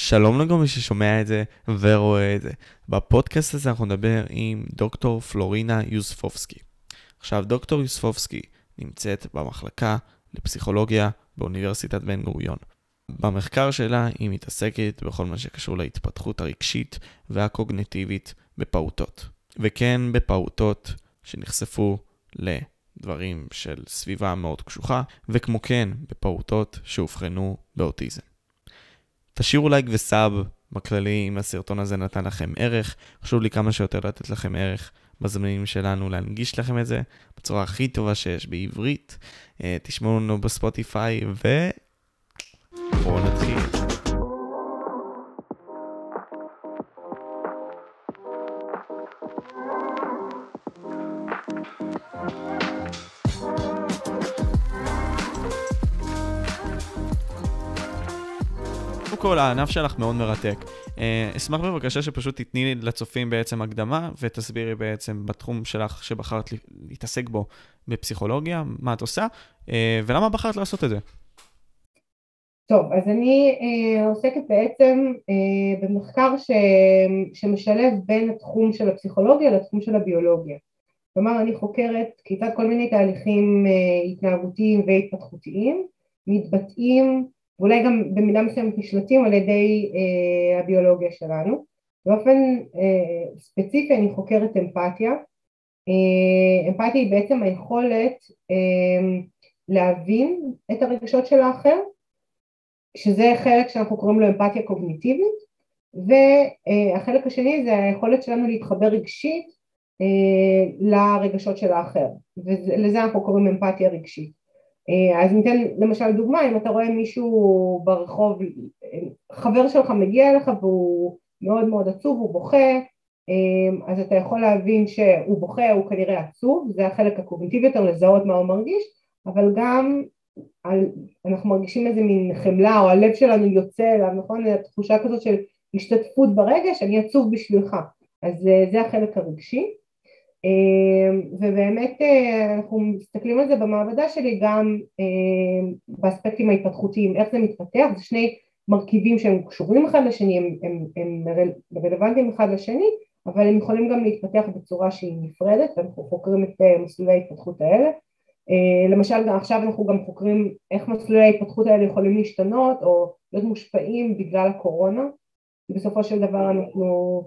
שלום לכל מי ששומע את זה ורואה את זה. בפודקאסט הזה אנחנו נדבר עם דוקטור פלורינה יוספובסקי. עכשיו, דוקטור יוספובסקי נמצאת במחלקה לפסיכולוגיה באוניברסיטת בן גוריון. במחקר שלה היא מתעסקת בכל מה שקשור להתפתחות הרגשית והקוגניטיבית בפעוטות. וכן בפעוטות שנחשפו לדברים של סביבה מאוד קשוחה, וכמו כן בפעוטות שאובחנו באוטיזם. תשאירו לייק וסאב בכללי אם הסרטון הזה נתן לכם ערך. חשוב לי כמה שיותר לתת לכם ערך בזמנים שלנו להנגיש לכם את זה בצורה הכי טובה שיש בעברית. אה, תשמעו לנו בספוטיפיי ו... בואו נתחיל. כל, הענף שלך מאוד מרתק. אה, אשמח בבקשה שפשוט תתני לצופים בעצם הקדמה ותסבירי בעצם בתחום שלך שבחרת להתעסק בו בפסיכולוגיה, מה את עושה, אה, ולמה בחרת לעשות את זה. טוב, אז אני אה, עוסקת בעצם אה, במחקר ש, שמשלב בין התחום של הפסיכולוגיה לתחום של הביולוגיה. כלומר, אני חוקרת כיצד כל מיני תהליכים אה, התנהגותיים והתפתחותיים מתבטאים ואולי גם במידה מסוימת נשלטים על ידי אה, הביולוגיה שלנו. באופן אה, ספציפי אני חוקרת אמפתיה. אה, אמפתיה היא בעצם היכולת אה, להבין את הרגשות של האחר, שזה חלק שאנחנו קוראים לו אמפתיה קוגניטיבית, והחלק השני זה היכולת שלנו להתחבר רגשית אה, לרגשות של האחר, ולזה אנחנו קוראים אמפתיה רגשית. אה, אז ניתן למשל דוגמה, אם אתה רואה מישהו ברחוב, חבר שלך מגיע אליך והוא מאוד מאוד עצוב, הוא בוכה, אה, אז אתה יכול להבין שהוא בוכה, הוא כנראה עצוב, זה החלק הקוגניטיבי יותר, לזהות מה הוא מרגיש, אבל גם על, אנחנו מרגישים איזה מין חמלה, או הלב שלנו יוצא אליו, נכון? תחושה כזאת של השתתפות ברגש, אני עצוב בשבילך. אז אה, זה החלק הרגשי. אמ, ובאמת אה, אנחנו מסתכלים על זה במעבדה שלי גם אה, באספקטים ההתפתחותיים, איך זה מתפתח, זה שני מרכיבים שהם קשורים אחד לשני, הם, הם, הם רלוונטיים אחד לשני, אבל הם יכולים גם להתפתח בצורה שהיא נפרדת, ואנחנו חוקרים את אה, מסלולי ההתפתחות האלה. למשל עכשיו אנחנו גם חוקרים איך מסלולי ההתפתחות האלה יכולים להשתנות או להיות מושפעים בגלל הקורונה, בסופו של דבר אנחנו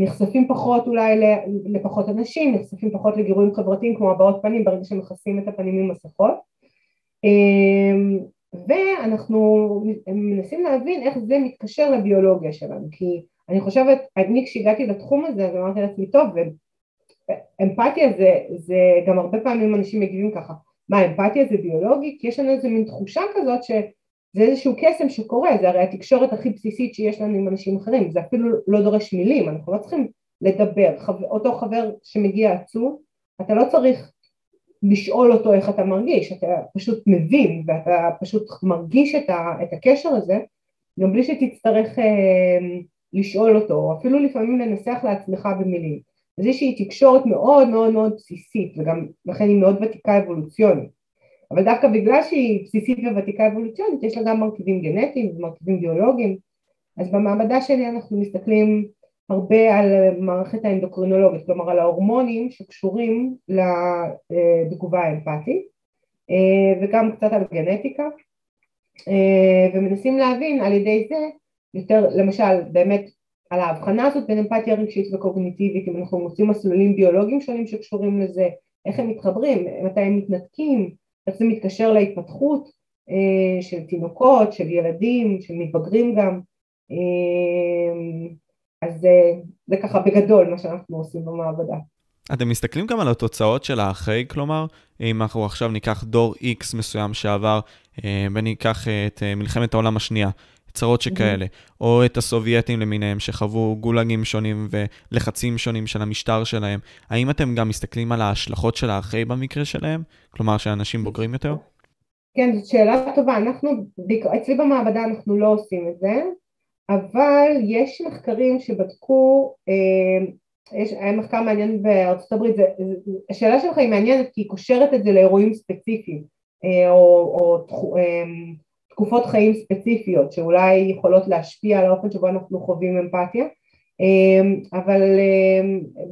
נחשפים פחות אולי לפחות אנשים, נחשפים פחות לגירויים חברתיים כמו הבעות פנים ברגע שמכסים את הפנים עם מסכות אה, ואנחנו מנסים להבין איך זה מתקשר לביולוגיה שלנו כי אני חושבת, אני כשהגעתי לתחום הזה אז אמרתי לעצמי טוב אמפתיה זה, זה גם הרבה פעמים אנשים מגיבים ככה מה אמפתיה זה ביולוגי? כי יש לנו איזה מין תחושה כזאת ש זה איזשהו קסם שקורה, זה הרי התקשורת הכי בסיסית שיש לנו עם אנשים אחרים, זה אפילו לא דורש מילים, אנחנו לא צריכים לדבר, אותו חבר שמגיע עצוב, אתה לא צריך לשאול אותו איך אתה מרגיש, אתה פשוט מבין ואתה פשוט מרגיש את, ה, את הקשר הזה, גם בלי שתצטרך אה, לשאול אותו, או אפילו לפעמים לנסח לעצמך במילים. אז יש איזושהי תקשורת מאוד מאוד מאוד בסיסית, וגם לכן היא מאוד ותיקה אבולוציונית. אבל דווקא בגלל שהיא בסיסית וותיקה אבולוציונית יש לה גם מרכיבים גנטיים ומרכיבים ביולוגיים. אז במעבדה שלי אנחנו מסתכלים הרבה על מערכת האנדוקרינולוגית, כלומר על ההורמונים שקשורים לתגובה האמפתית וגם קצת על גנטיקה. ומנסים להבין על ידי זה יותר למשל באמת על ההבחנה הזאת בין אמפתיה רגשית וקוגניטיבית אם אנחנו מוצאים מסלולים ביולוגיים שונים שקשורים לזה איך הם מתחברים, מתי הם מתנתקים איך זה מתקשר להתפתחות אה, של תינוקות, של ילדים, של מתבגרים גם, אה, אז זה, זה ככה בגדול מה שאנחנו עושים במעבדה. אתם מסתכלים גם על התוצאות של האחרי, כלומר, אם אנחנו עכשיו ניקח דור X מסוים שעבר, אה, וניקח את מלחמת העולם השנייה, צרות שכאלה, mm-hmm. או את הסובייטים למיניהם שחוו גולגים שונים ולחצים שונים של המשטר שלהם, האם אתם גם מסתכלים על ההשלכות של האחרי במקרה שלהם? כלומר, שאנשים בוגרים יותר? כן, זאת שאלה טובה. אנחנו, אצלי במעבדה אנחנו לא עושים את זה, אבל יש מחקרים שבדקו, אה, יש, היה מחקר מעניין בארצות הברית, זה, השאלה שלך היא מעניינת כי היא קושרת את זה לאירועים ספציפיים, אה, או, או, אה, תקופות חיים ספציפיות שאולי יכולות להשפיע על האופן שבו אנחנו חווים אמפתיה. אבל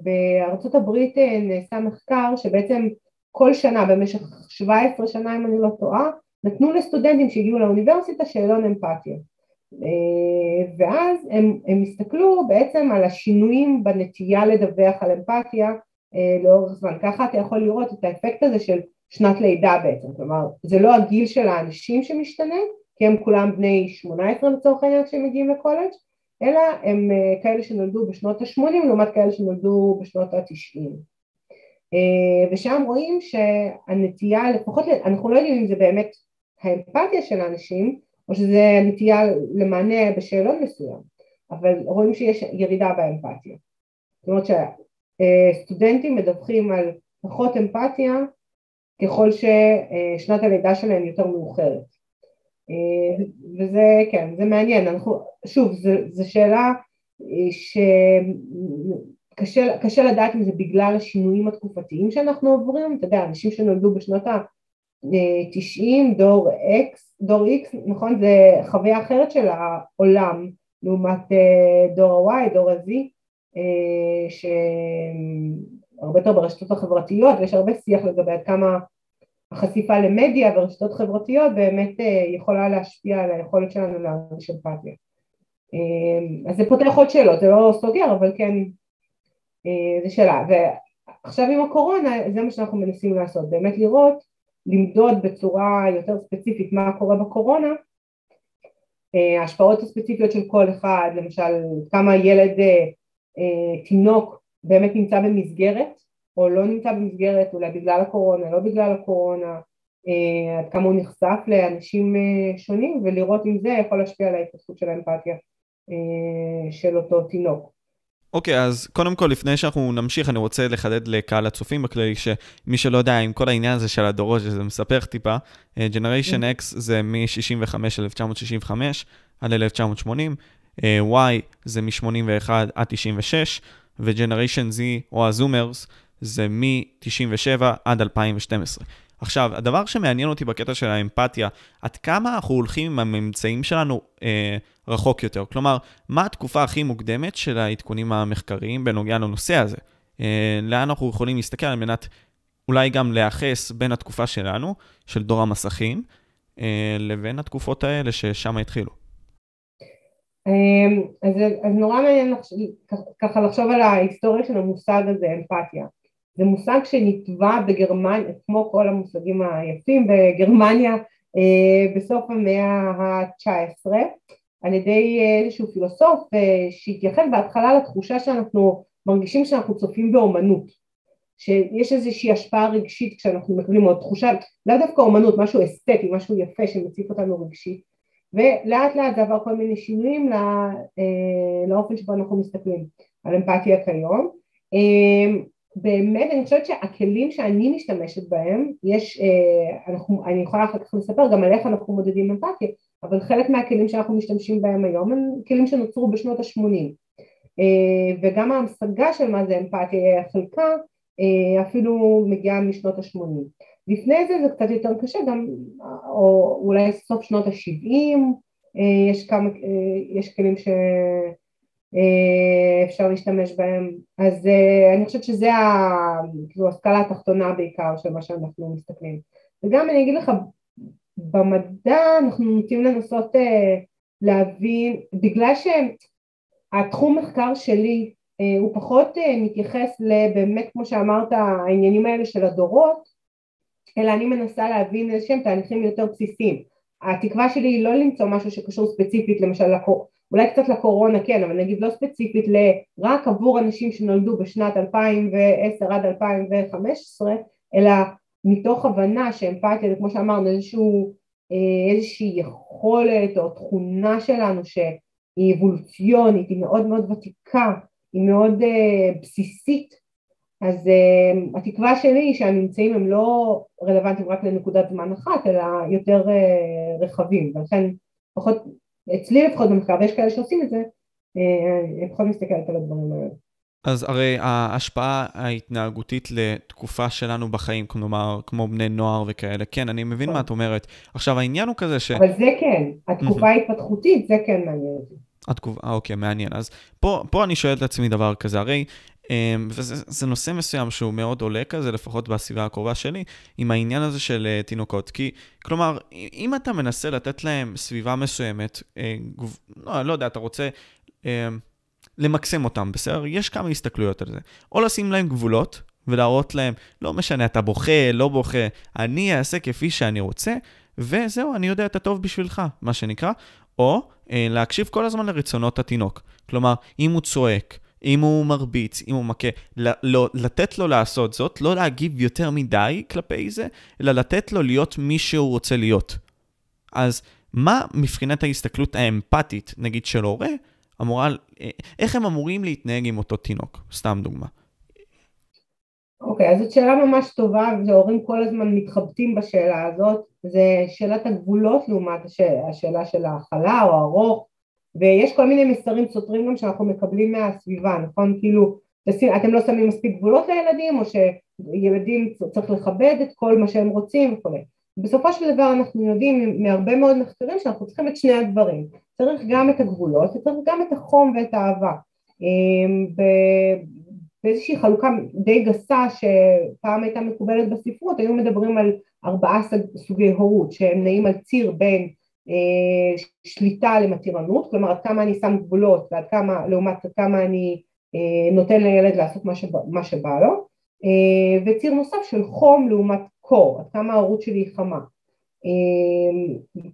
בארצות הברית נעשה מחקר שבעצם כל שנה במשך 17 שנה אם אני לא טועה נתנו לסטודנטים שהגיעו לאוניברסיטה שאלון אמפתיה. ואז הם, הם הסתכלו בעצם על השינויים בנטייה לדווח על אמפתיה לאורך זמן. ככה אתה יכול לראות את האפקט הזה של שנת לידה בעצם, כלומר זה לא הגיל של האנשים שמשתנה, כי הם כולם בני 18 לצורך העניין כשהם מגיעים לקולג', אלא הם אה, כאלה שנולדו בשנות ה-80 לעומת כאלה שנולדו בשנות ה-90. אה, ושם רואים שהנטייה, לפחות, אנחנו לא יודעים אם זה באמת האמפתיה של האנשים, או שזה הנטייה למענה בשאלון מסוים, אבל רואים שיש ירידה באמפתיה. זאת אומרת שסטודנטים מדווחים על פחות אמפתיה ככל ששנת הלידה שלהם יותר מאוחרת. אה, וזה, כן, זה מעניין, אנחנו, שוב, זו שאלה אה, שקשה לדעת אם זה בגלל השינויים התקופתיים שאנחנו עוברים, אתה יודע, אנשים שנולדו בשנות ה-90, דור X, דור X, נכון, זה חוויה אחרת של העולם לעומת אה, דור ה-Y, דור ה-Z, שהרבה יותר ברשתות החברתיות ויש הרבה שיח לגבי עד כמה החשיפה למדיה ורשתות חברתיות באמת אה, יכולה להשפיע על היכולת שלנו להרגיש אמפתיה. אה, אז זה פותח עוד שאלות, זה לא סוגר, אבל כן, אה, זו שאלה. ועכשיו עם הקורונה, זה מה שאנחנו מנסים לעשות, באמת לראות, למדוד בצורה יותר ספציפית מה קורה בקורונה, ההשפעות הספציפיות של כל אחד, למשל כמה ילד תינוק באמת נמצא במסגרת, או לא נמצא במסגרת אולי בגלל הקורונה, לא בגלל הקורונה, אה, עד כמה הוא נחשף לאנשים אה, שונים ולראות אם זה יכול להשפיע על ההתפתחות של האמפתיה אה, של אותו תינוק. אוקיי, okay, אז קודם כל, לפני שאנחנו נמשיך, אני רוצה לחדד לקהל הצופים בכללי, שמי שלא יודע, עם כל העניין הזה של הדורות, שזה מספר טיפה, Generation mm-hmm. X זה מ-65, 1965 עד 1980, Y זה מ-81 עד 96, ו-Generation Z, או הזומרס, זה מ-97 עד 2012. עכשיו, הדבר שמעניין אותי בקטע של האמפתיה, עד כמה אנחנו הולכים עם הממצאים שלנו אה, רחוק יותר? כלומר, מה התקופה הכי מוקדמת של העדכונים המחקריים בנוגע לנושא הזה? אה, לאן אנחנו יכולים להסתכל על מנת אולי גם להיאחס בין התקופה שלנו, של דור המסכים, אה, לבין התקופות האלה ששם התחילו? אה, אז, אז נורא מעניין ככה לחשוב על ההיסטוריה של המושג הזה, אמפתיה. זה מושג שנטבע בגרמניה, כמו כל המושגים היפים בגרמניה אה, בסוף המאה ה-19 על ידי איזשהו פילוסוף אה, שהתייחד בהתחלה לתחושה שאנחנו מרגישים שאנחנו צופים באומנות שיש איזושהי השפעה רגשית כשאנחנו מקבלים עוד תחושה, לאו דווקא אומנות, משהו אסתטי, משהו יפה שמציף אותנו רגשית ולאט לאט זה עבר כל מיני שינויים אה, לאופן שבו אנחנו מסתכלים על אמפתיה כיום באמת אני חושבת שהכלים שאני משתמשת בהם, יש, אה, אנחנו, אני יכולה אחר כך לספר גם על איך אנחנו מודדים אמפתיה, אבל חלק מהכלים שאנחנו משתמשים בהם היום הם כלים שנוצרו בשנות ה-80 אה, וגם ההמשגה של מה זה אמפתיה, חלקה אה, אפילו מגיעה משנות ה-80. לפני זה זה קצת יותר קשה, גם, או אולי סוף שנות ה-70, יש כמה, יש כלים ש... אה, להשתמש בהם. אז אה, אני חושבת שזה כאילו השכלה התחתונה בעיקר של מה שאנחנו מסתכלים. וגם אני אגיד לך במדע אנחנו נוטים לנסות אה, להבין בגלל שהתחום מחקר שלי הוא פחות מתייחס לבאמת כמו שאמרת העניינים האלה של הדורות אלא אני מנסה להבין איזה שהם תהליכים יותר בסיסיים. התקווה שלי היא לא למצוא משהו שקשור ספציפית למשל אולי קצת לקורונה כן, אבל נגיד לא ספציפית רק עבור אנשים שנולדו בשנת 2010 עד 2015, אלא מתוך הבנה שאמפתיה, כמו שאמרנו, איזשהו, אה, איזושהי יכולת או תכונה שלנו שהיא אבולוציונית, היא מאוד מאוד ותיקה, היא מאוד uh, בסיסית, אז uh, התקווה שלי היא שהממצאים הם לא רלוונטיים רק לנקודת זמן אחת, אלא יותר uh, רחבים, ולכן פחות אצלי לפחות במחקר, ויש כאלה שעושים את זה, אה, אני פחות מסתכלת על הדברים האלה. אז הרי ההשפעה ההתנהגותית לתקופה שלנו בחיים, כלומר, כמו בני נוער וכאלה, כן, אני מבין מה כן. את אומרת. עכשיו, העניין הוא כזה ש... אבל זה כן, התקופה ההתפתחותית, זה כן מעניין אותי. התגובה, אה, אוקיי, מעניין. אז פה, פה אני שואל את עצמי דבר כזה, הרי, וזה זה נושא מסוים שהוא מאוד עולה כזה, לפחות בסביבה הקרובה שלי, עם העניין הזה של אה, תינוקות. כי, כלומר, אם אתה מנסה לתת להם סביבה מסוימת, אה, לא, לא יודע, אתה רוצה אה, למקסם אותם, בסדר? יש כמה הסתכלויות על זה. או לשים להם גבולות, ולהראות להם, לא משנה, אתה בוכה, לא בוכה, אני אעשה כפי שאני רוצה, וזהו, אני יודע את הטוב בשבילך, מה שנקרא. או אה, להקשיב כל הזמן לרצונות התינוק. כלומר, אם הוא צועק, אם הוא מרביץ, אם הוא מכה, ל- לא, לתת לו לעשות זאת, לא להגיב יותר מדי כלפי זה, אלא לתת לו להיות מי שהוא רוצה להיות. אז מה מבחינת ההסתכלות האמפתית, נגיד של הורה, אמורה, אה, איך הם אמורים להתנהג עם אותו תינוק? סתם דוגמה. אוקיי, אז זאת שאלה ממש טובה, והורים כל הזמן מתחבטים בשאלה הזאת, זה שאלת הגבולות לעומת הש... השאלה של ההכלה או הרוך, ויש כל מיני מסרים סותרים גם שאנחנו מקבלים מהסביבה, נכון? כאילו, אתם לא שמים מספיק גבולות לילדים, או שילדים צריך לכבד את כל מה שהם רוצים וכו'. בסופו של דבר אנחנו יודעים מהרבה מאוד מחקרים שאנחנו צריכים את שני הדברים, צריך גם את הגבולות וצריך גם את החום ואת האהבה. באיזושהי חלוקה די גסה שפעם הייתה מקובלת בספרות, היו מדברים על ארבעה סוגי הורות שהם נעים על ציר בין אה, שליטה למתירנות, כלומר עד כמה אני שם גבולות ועד כמה, לעומת עד כמה אני אה, נותן לילד לעשות מה, שבא, מה שבא לו, אה, וציר נוסף של חום לעומת קור, עד כמה ההורות שלי היא חמה.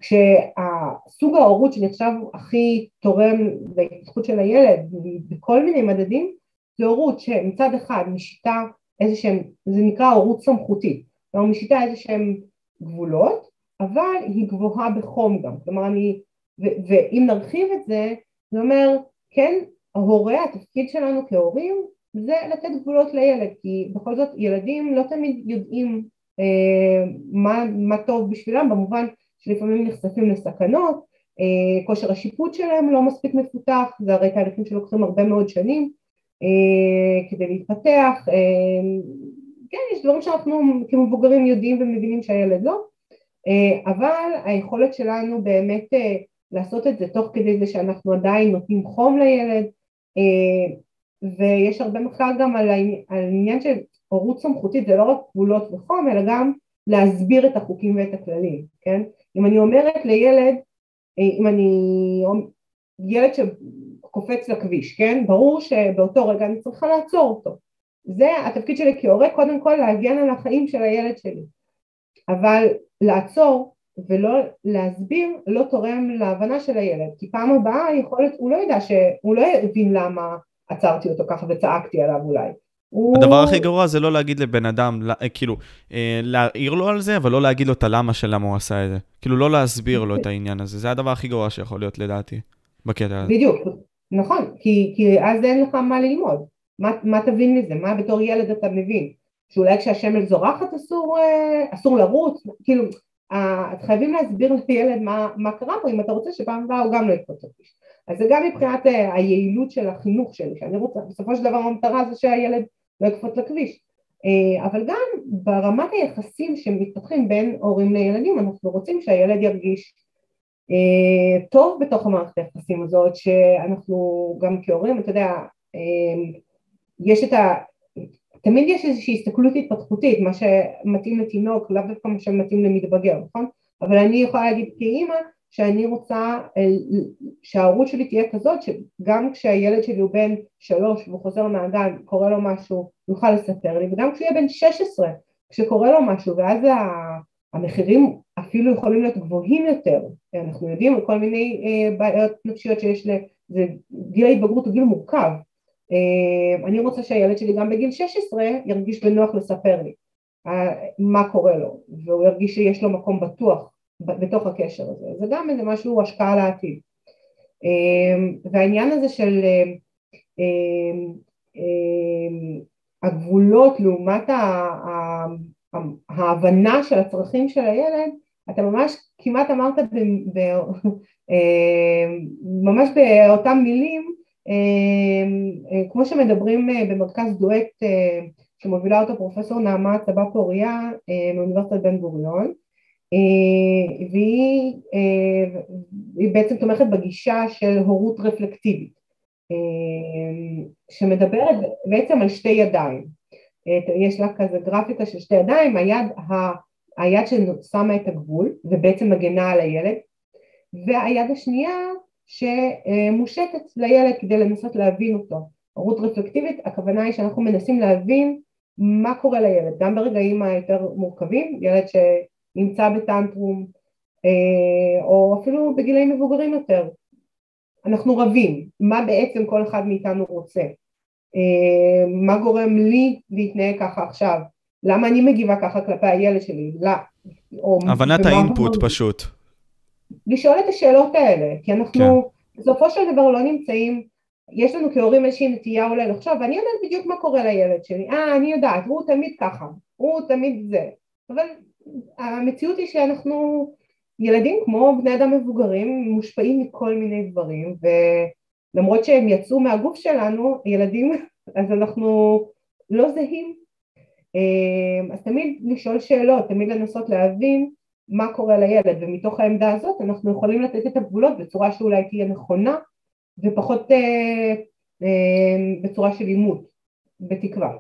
כשהסוג ההורות שנחשב הכי תורם להתפתחות של הילד בכל מיני מדדים זה הורות שמצד אחד משיתה איזה שהם, זה נקרא הורות סמכותית, כלומר משיתה איזה שהם גבולות, אבל היא גבוהה בחום גם, כלומר אני, ו- ואם נרחיב את זה, זה אומר, כן, ההורה, התפקיד שלנו כהורים זה לתת גבולות לילד, כי בכל זאת ילדים לא תמיד יודעים אה, מה, מה טוב בשבילם, במובן שלפעמים נחשפים לסכנות, אה, כושר השיפוט שלהם לא מספיק מפותח, זה הרי תהליכים שלוקחים הרבה מאוד שנים, אה, כדי להתפתח, אה, כן יש דברים שאנחנו כמבוגרים יודעים ומבינים שהילד לא, אבל היכולת שלנו באמת לעשות את זה תוך כדי זה שאנחנו עדיין נותנים חום לילד ויש הרבה מחקר גם על העניין של הורות סמכותית זה לא רק גבולות וחום אלא גם להסביר את החוקים ואת הכללים, כן? אם אני אומרת לילד, אם אני, ילד ש... קופץ לכביש, כן? ברור שבאותו רגע אני צריכה לעצור אותו. זה התפקיד שלי כהורה, קודם כל להגן על החיים של הילד שלי. אבל לעצור ולא להסביר לא תורם להבנה של הילד, כי פעם הבאה יכולת, הוא לא ידע שהוא לא הבין למה עצרתי אותו ככה וצעקתי עליו אולי. הדבר הוא... הכי גרוע זה לא להגיד לבן אדם, לא, כאילו, אה, להעיר לו על זה, אבל לא להגיד לו את הלמה של למה הוא עשה את זה. כאילו, לא להסביר לו את העניין הזה, זה הדבר הכי גרוע שיכול להיות לדעתי, בקטע הזה. בדיוק, נכון, כי, כי אז אין לך מה ללמוד, מה, מה תבין מזה, מה בתור ילד אתה מבין, שאולי כשהשמש זורחת אסור, אה, אסור לרוץ, כאילו, את חייבים להסביר לילד מה, מה קרה פה אם אתה רוצה שפעם הבאה הוא גם לא יקפוץ לכביש, אז זה גם מבחינת אה, היעילות של החינוך שלי, שאני רוצה, בסופו של דבר המטרה זה שהילד לא יקפוץ לכביש, אה, אבל גם ברמת היחסים שמתפתחים בין הורים לילדים אנחנו רוצים שהילד ירגיש אה, טוב בתוך המערכת היחסים הזאת שאנחנו גם כהורים, אתה יודע, אה, יש את ה... תמיד יש איזושהי הסתכלות התפתחותית, מה שמתאים לתינוק, לאו דווקא מה שמתאים למתבגר, נכון? אבל אני יכולה להגיד כאימא שאני רוצה אה, שההורות שלי תהיה כזאת שגם כשהילד שלי הוא בן שלוש והוא חוזר מהגן, קורה לו משהו, הוא יוכל לספר לי, וגם כשהוא יהיה בן שש עשרה, כשקורה לו משהו, ואז המחירים אפילו יכולים להיות גבוהים יותר, אנחנו יודעים על כל מיני אה, בעיות נפשיות שיש, זה גיל ההתבגרות הוא גיל מורכב, אני רוצה שהילד שלי גם בגיל 16 ירגיש בנוח לספר לי אה, מה קורה לו, והוא ירגיש שיש לו מקום בטוח בתוך הקשר הזה, זה גם איזה משהו השקעה לעתיד. והעניין הזה של הגבולות לעומת ההבנה של הצרכים של הילד, אתה ממש כמעט אמרת ב, ב, אה, ממש באותם מילים כמו שמדברים במרכז דואט שמובילה אותו פרופסור נעמה צבא פוריה מאוניברסיטת בן גוריון והיא בעצם תומכת בגישה של הורות רפלקטיבית שמדברת בעצם על שתי ידיים. יש לה כזה גרפיקה של שתי ידיים, היד, ה, היד ששמה את הגבול ובעצם מגנה על הילד והיד השנייה שמושטת לילד כדי לנסות להבין אותו. הורות רפלקטיבית, הכוונה היא שאנחנו מנסים להבין מה קורה לילד, גם ברגעים היותר מורכבים, ילד שנמצא בטנטרום אה, או אפילו בגילאים מבוגרים יותר. אנחנו רבים, מה בעצם כל אחד מאיתנו רוצה. אה, מה גורם לי להתנהג ככה עכשיו, למה אני מגיבה ככה כלפי הילד שלי, לא, הבנת האינפוט פשוט. לשאול את השאלות האלה, כי אנחנו כן. בסופו של דבר לא נמצאים, יש לנו כהורים איזושהי נטייה אולי לחשוב, ואני יודעת בדיוק מה קורה לילד שלי, אה אני יודעת, הוא תמיד ככה, הוא תמיד זה, אבל המציאות היא שאנחנו ילדים כמו בני אדם מבוגרים מושפעים מכל מיני דברים ו... למרות שהם יצאו מהגוף שלנו, ילדים, אז אנחנו לא זהים. אה, אז תמיד לשאול שאלות, תמיד לנסות להבין מה קורה לילד, ומתוך העמדה הזאת אנחנו יכולים לתת את הגבולות בצורה שאולי תהיה נכונה ופחות אה, אה, בצורה של עימות, בתקווה.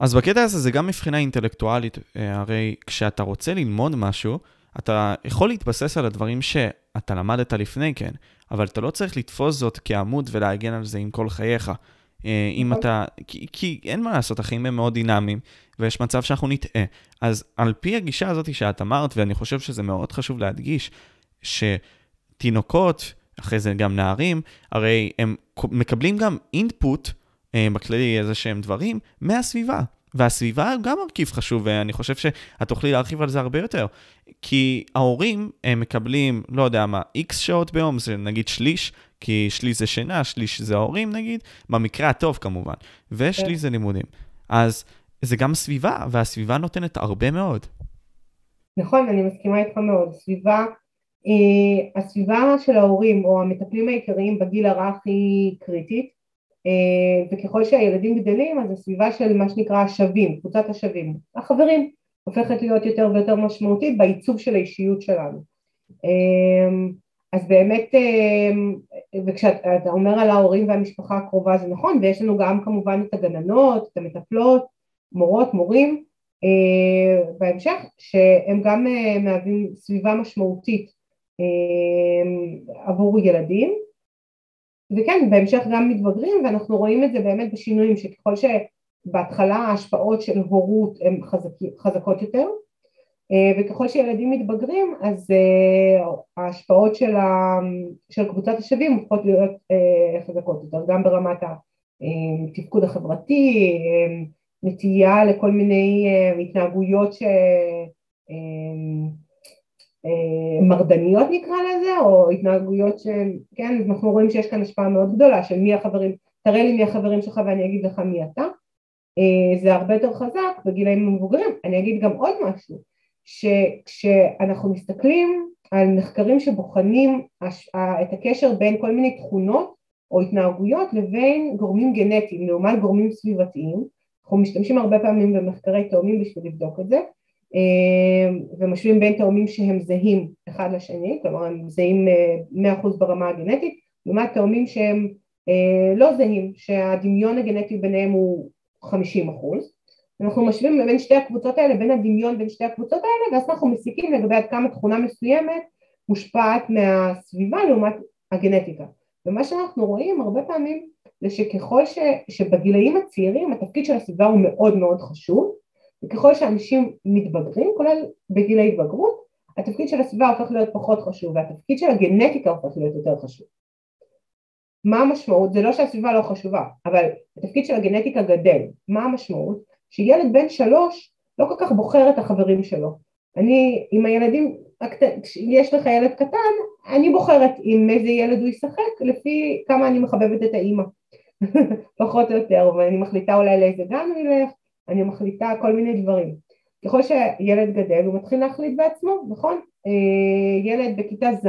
אז בקטע הזה זה גם מבחינה אינטלקטואלית, אה, הרי כשאתה רוצה ללמוד משהו, אתה יכול להתבסס על הדברים שאתה למדת לפני כן, אבל אתה לא צריך לתפוס זאת כעמוד ולהגן על זה עם כל חייך. אה, אם נכון. אתה, כי, כי אין מה לעשות, החיים הם מאוד דינמיים, ויש מצב שאנחנו נטעה. אז על פי הגישה הזאת שאת אמרת, ואני חושב שזה מאוד חשוב להדגיש, שתינוקות, אחרי זה גם נערים, הרי הם מקבלים גם אינפוט, אה, בכללי איזה שהם דברים, מהסביבה. והסביבה גם מרכיב חשוב, ואני חושב שאת תוכלי להרחיב על זה הרבה יותר. כי ההורים הם מקבלים, לא יודע מה, איקס שעות ביום, זה נגיד שליש, כי שליש זה שינה, שליש זה ההורים נגיד, במקרה הטוב כמובן, ושליש כן. זה לימודים. אז זה גם סביבה, והסביבה נותנת הרבה מאוד. נכון, אני מסכימה איתך מאוד. סביבה, אה, הסביבה של ההורים או המטפלים העיקריים בגיל הרך היא קריטית. אה, וככל שהילדים גדלים אז הסביבה של מה שנקרא השווים, קבוצת השווים, החברים, הופכת להיות יותר ויותר משמעותית בעיצוב של האישיות שלנו. אה, אז באמת, אה, וכשאתה אומר על ההורים והמשפחה הקרובה זה נכון, ויש לנו גם כמובן את הגננות, את המטפלות, מורות, מורים, בהמשך, שהם גם מהווים סביבה משמעותית עבור ילדים, וכן בהמשך גם מתבגרים ואנחנו רואים את זה באמת בשינויים שככל שבהתחלה ההשפעות של הורות הן חזק, חזקות יותר אה, וככל שילדים מתבגרים אז אה, ההשפעות של, ה, של קבוצת השווים הופכות להיות אה, חזקות יותר גם ברמת התפקוד החברתי, נטייה לכל מיני התנהגויות ש... אה, מרדניות נקרא לזה, או התנהגויות שהן, כן, אנחנו רואים שיש כאן השפעה מאוד גדולה של מי החברים, תראה לי מי החברים שלך ואני אגיד לך מי אתה, אה, זה הרבה יותר חזק בגילאים המבוגרים. אני אגיד גם עוד משהו, שכשאנחנו מסתכלים על מחקרים שבוחנים את הקשר בין כל מיני תכונות או התנהגויות לבין גורמים גנטיים לעומת גורמים סביבתיים, אנחנו משתמשים הרבה פעמים במחקרי תאומים בשביל לבדוק את זה, אה, ומשווים בין תאומים שהם זהים אחד לשני, כלומר הם זהים 100% אה, ברמה הגנטית, לעומת תאומים שהם אה, לא זהים, שהדמיון הגנטי ביניהם הוא 50%. אנחנו משווים בין שתי הקבוצות האלה, בין הדמיון בין שתי הקבוצות האלה, ואז אנחנו מסיקים לגבי עד כמה תכונה מסוימת מושפעת מהסביבה לעומת הגנטיקה. ומה שאנחנו רואים הרבה פעמים זה שככל ש, שבגילאים הצעירים התפקיד של הסביבה הוא מאוד מאוד חשוב, וככל שאנשים מתבגרים, כולל בגיל ההתבגרות, התפקיד של הסביבה הופך להיות פחות חשוב והתפקיד של הגנטיקה הופך להיות יותר חשוב. מה המשמעות? זה לא שהסביבה לא חשובה, אבל התפקיד של הגנטיקה גדל. מה המשמעות? שילד בן שלוש לא כל כך בוחר את החברים שלו. אני, עם הילדים, יש לך ילד קטן, אני בוחרת עם איזה ילד הוא ישחק לפי כמה אני מחבבת את האימא, פחות או יותר, ואני מחליטה אולי לאיזה גן הוא ילך, אני מחליטה כל מיני דברים. ככל שילד גדל הוא מתחיל להחליט בעצמו, נכון? אה, ילד בכיתה ז'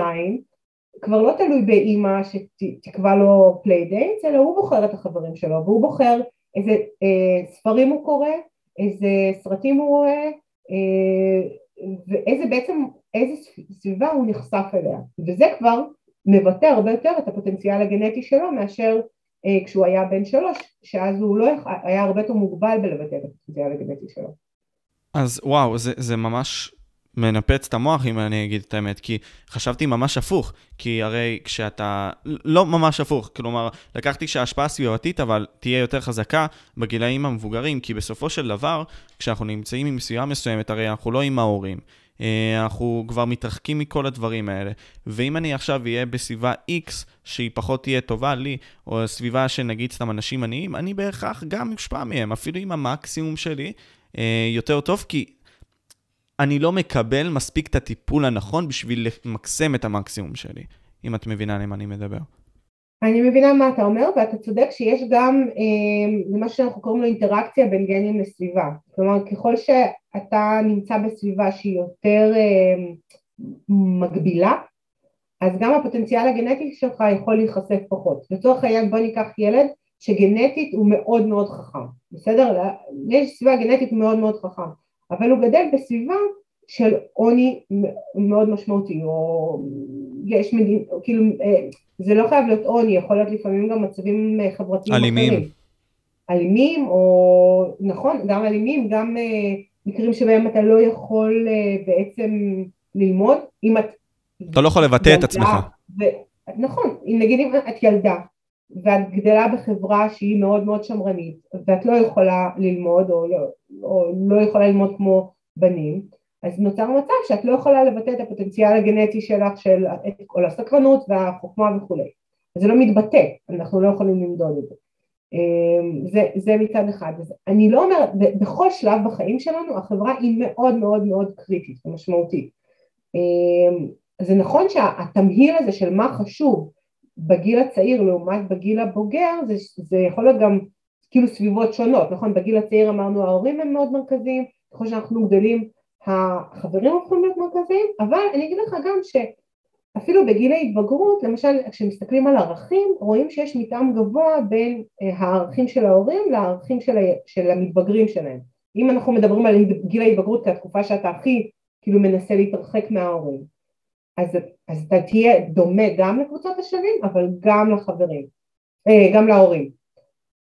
כבר לא תלוי באימא שתקבע לו playdates, אלא הוא בוחר את החברים שלו, והוא בוחר איזה אה, ספרים הוא קורא, איזה סרטים הוא רואה, אה, ואיזה בעצם, איזה סביבה הוא נחשף אליה, וזה כבר מבטא הרבה יותר את הפוטנציאל הגנטי שלו מאשר אה, כשהוא היה בן שלוש, שאז הוא לא היה הרבה יותר מוגבל בלבטא את הפוטנציאל הגנטי שלו. אז וואו, זה, זה ממש מנפץ את המוח, אם אני אגיד את האמת, כי חשבתי ממש הפוך, כי הרי כשאתה, לא ממש הפוך, כלומר, לקחתי שההשפעה הסביבתית, אבל תהיה יותר חזקה בגילאים המבוגרים, כי בסופו של דבר, כשאנחנו נמצאים עם סביבה מסוימת, הרי אנחנו לא עם ההורים. אה, אנחנו כבר מתרחקים מכל הדברים האלה. ואם אני עכשיו אהיה בסביבה X שהיא פחות תהיה טובה לי, או סביבה שנגיד סתם אנשים עניים, אני בהכרח גם מושפע מהם, אפילו עם המקסימום שלי אה, יותר טוב, כי אני לא מקבל מספיק את הטיפול הנכון בשביל למקסם את המקסימום שלי, אם את מבינה למה אני מדבר. אני מבינה מה אתה אומר ואתה צודק שיש גם אה, מה שאנחנו קוראים לו אינטראקציה בין גנים לסביבה כלומר ככל שאתה נמצא בסביבה שהיא יותר אה, מגבילה אז גם הפוטנציאל הגנטי שלך יכול להיחשף פחות לצורך העניין בוא ניקח ילד שגנטית הוא מאוד מאוד חכם בסדר? יש סביבה גנטית מאוד מאוד חכם אבל הוא גדל בסביבה של עוני מאוד משמעותי או יש מדינה, כאילו אה, זה לא חייב להיות עוני, יכול להיות לפעמים גם מצבים אה, חברתיים אלימים. אחרים. אלימים או נכון, גם אלימים, גם uh, מקרים שבהם אתה לא יכול בעצם ללמוד, אם את... אתה לא יכול לבטא את עצמך. ו... נכון, אם נגיד אם את ילדה ואת גדלה בחברה שהיא מאוד מאוד שמרנית ואת לא יכולה ללמוד או לא, או לא יכולה ללמוד כמו בנים אז נוצר מצב שאת לא יכולה לבטא את הפוטנציאל הגנטי שלך של כל הסקרנות והחוכמה וכולי. זה לא מתבטא, אנחנו לא יכולים למדוד את זה. אמ, זה, זה מצד אחד, אני לא אומרת, בכל שלב בחיים שלנו החברה היא מאוד מאוד מאוד קריטית ומשמעותית. אמ, זה נכון שהתמהיל הזה של מה חשוב בגיל הצעיר לעומת בגיל הבוגר זה, זה יכול להיות גם כאילו סביבות שונות, נכון? בגיל הצעיר אמרנו ההורים הם מאוד מרכזיים, ככל שאנחנו גדלים החברים הופכים להיות מרכזיים, אבל אני אגיד לך גם שאפילו בגיל ההתבגרות, למשל כשמסתכלים על ערכים, רואים שיש מתאם גבוה בין אה, הערכים של ההורים לערכים של, של המתבגרים שלהם. אם אנחנו מדברים על גיל ההתבגרות כתקופה שאתה הכי כאילו מנסה להתרחק מההורים, אז, אז אתה תהיה דומה גם לקבוצות השווים, אבל גם לחברים, אה, גם להורים.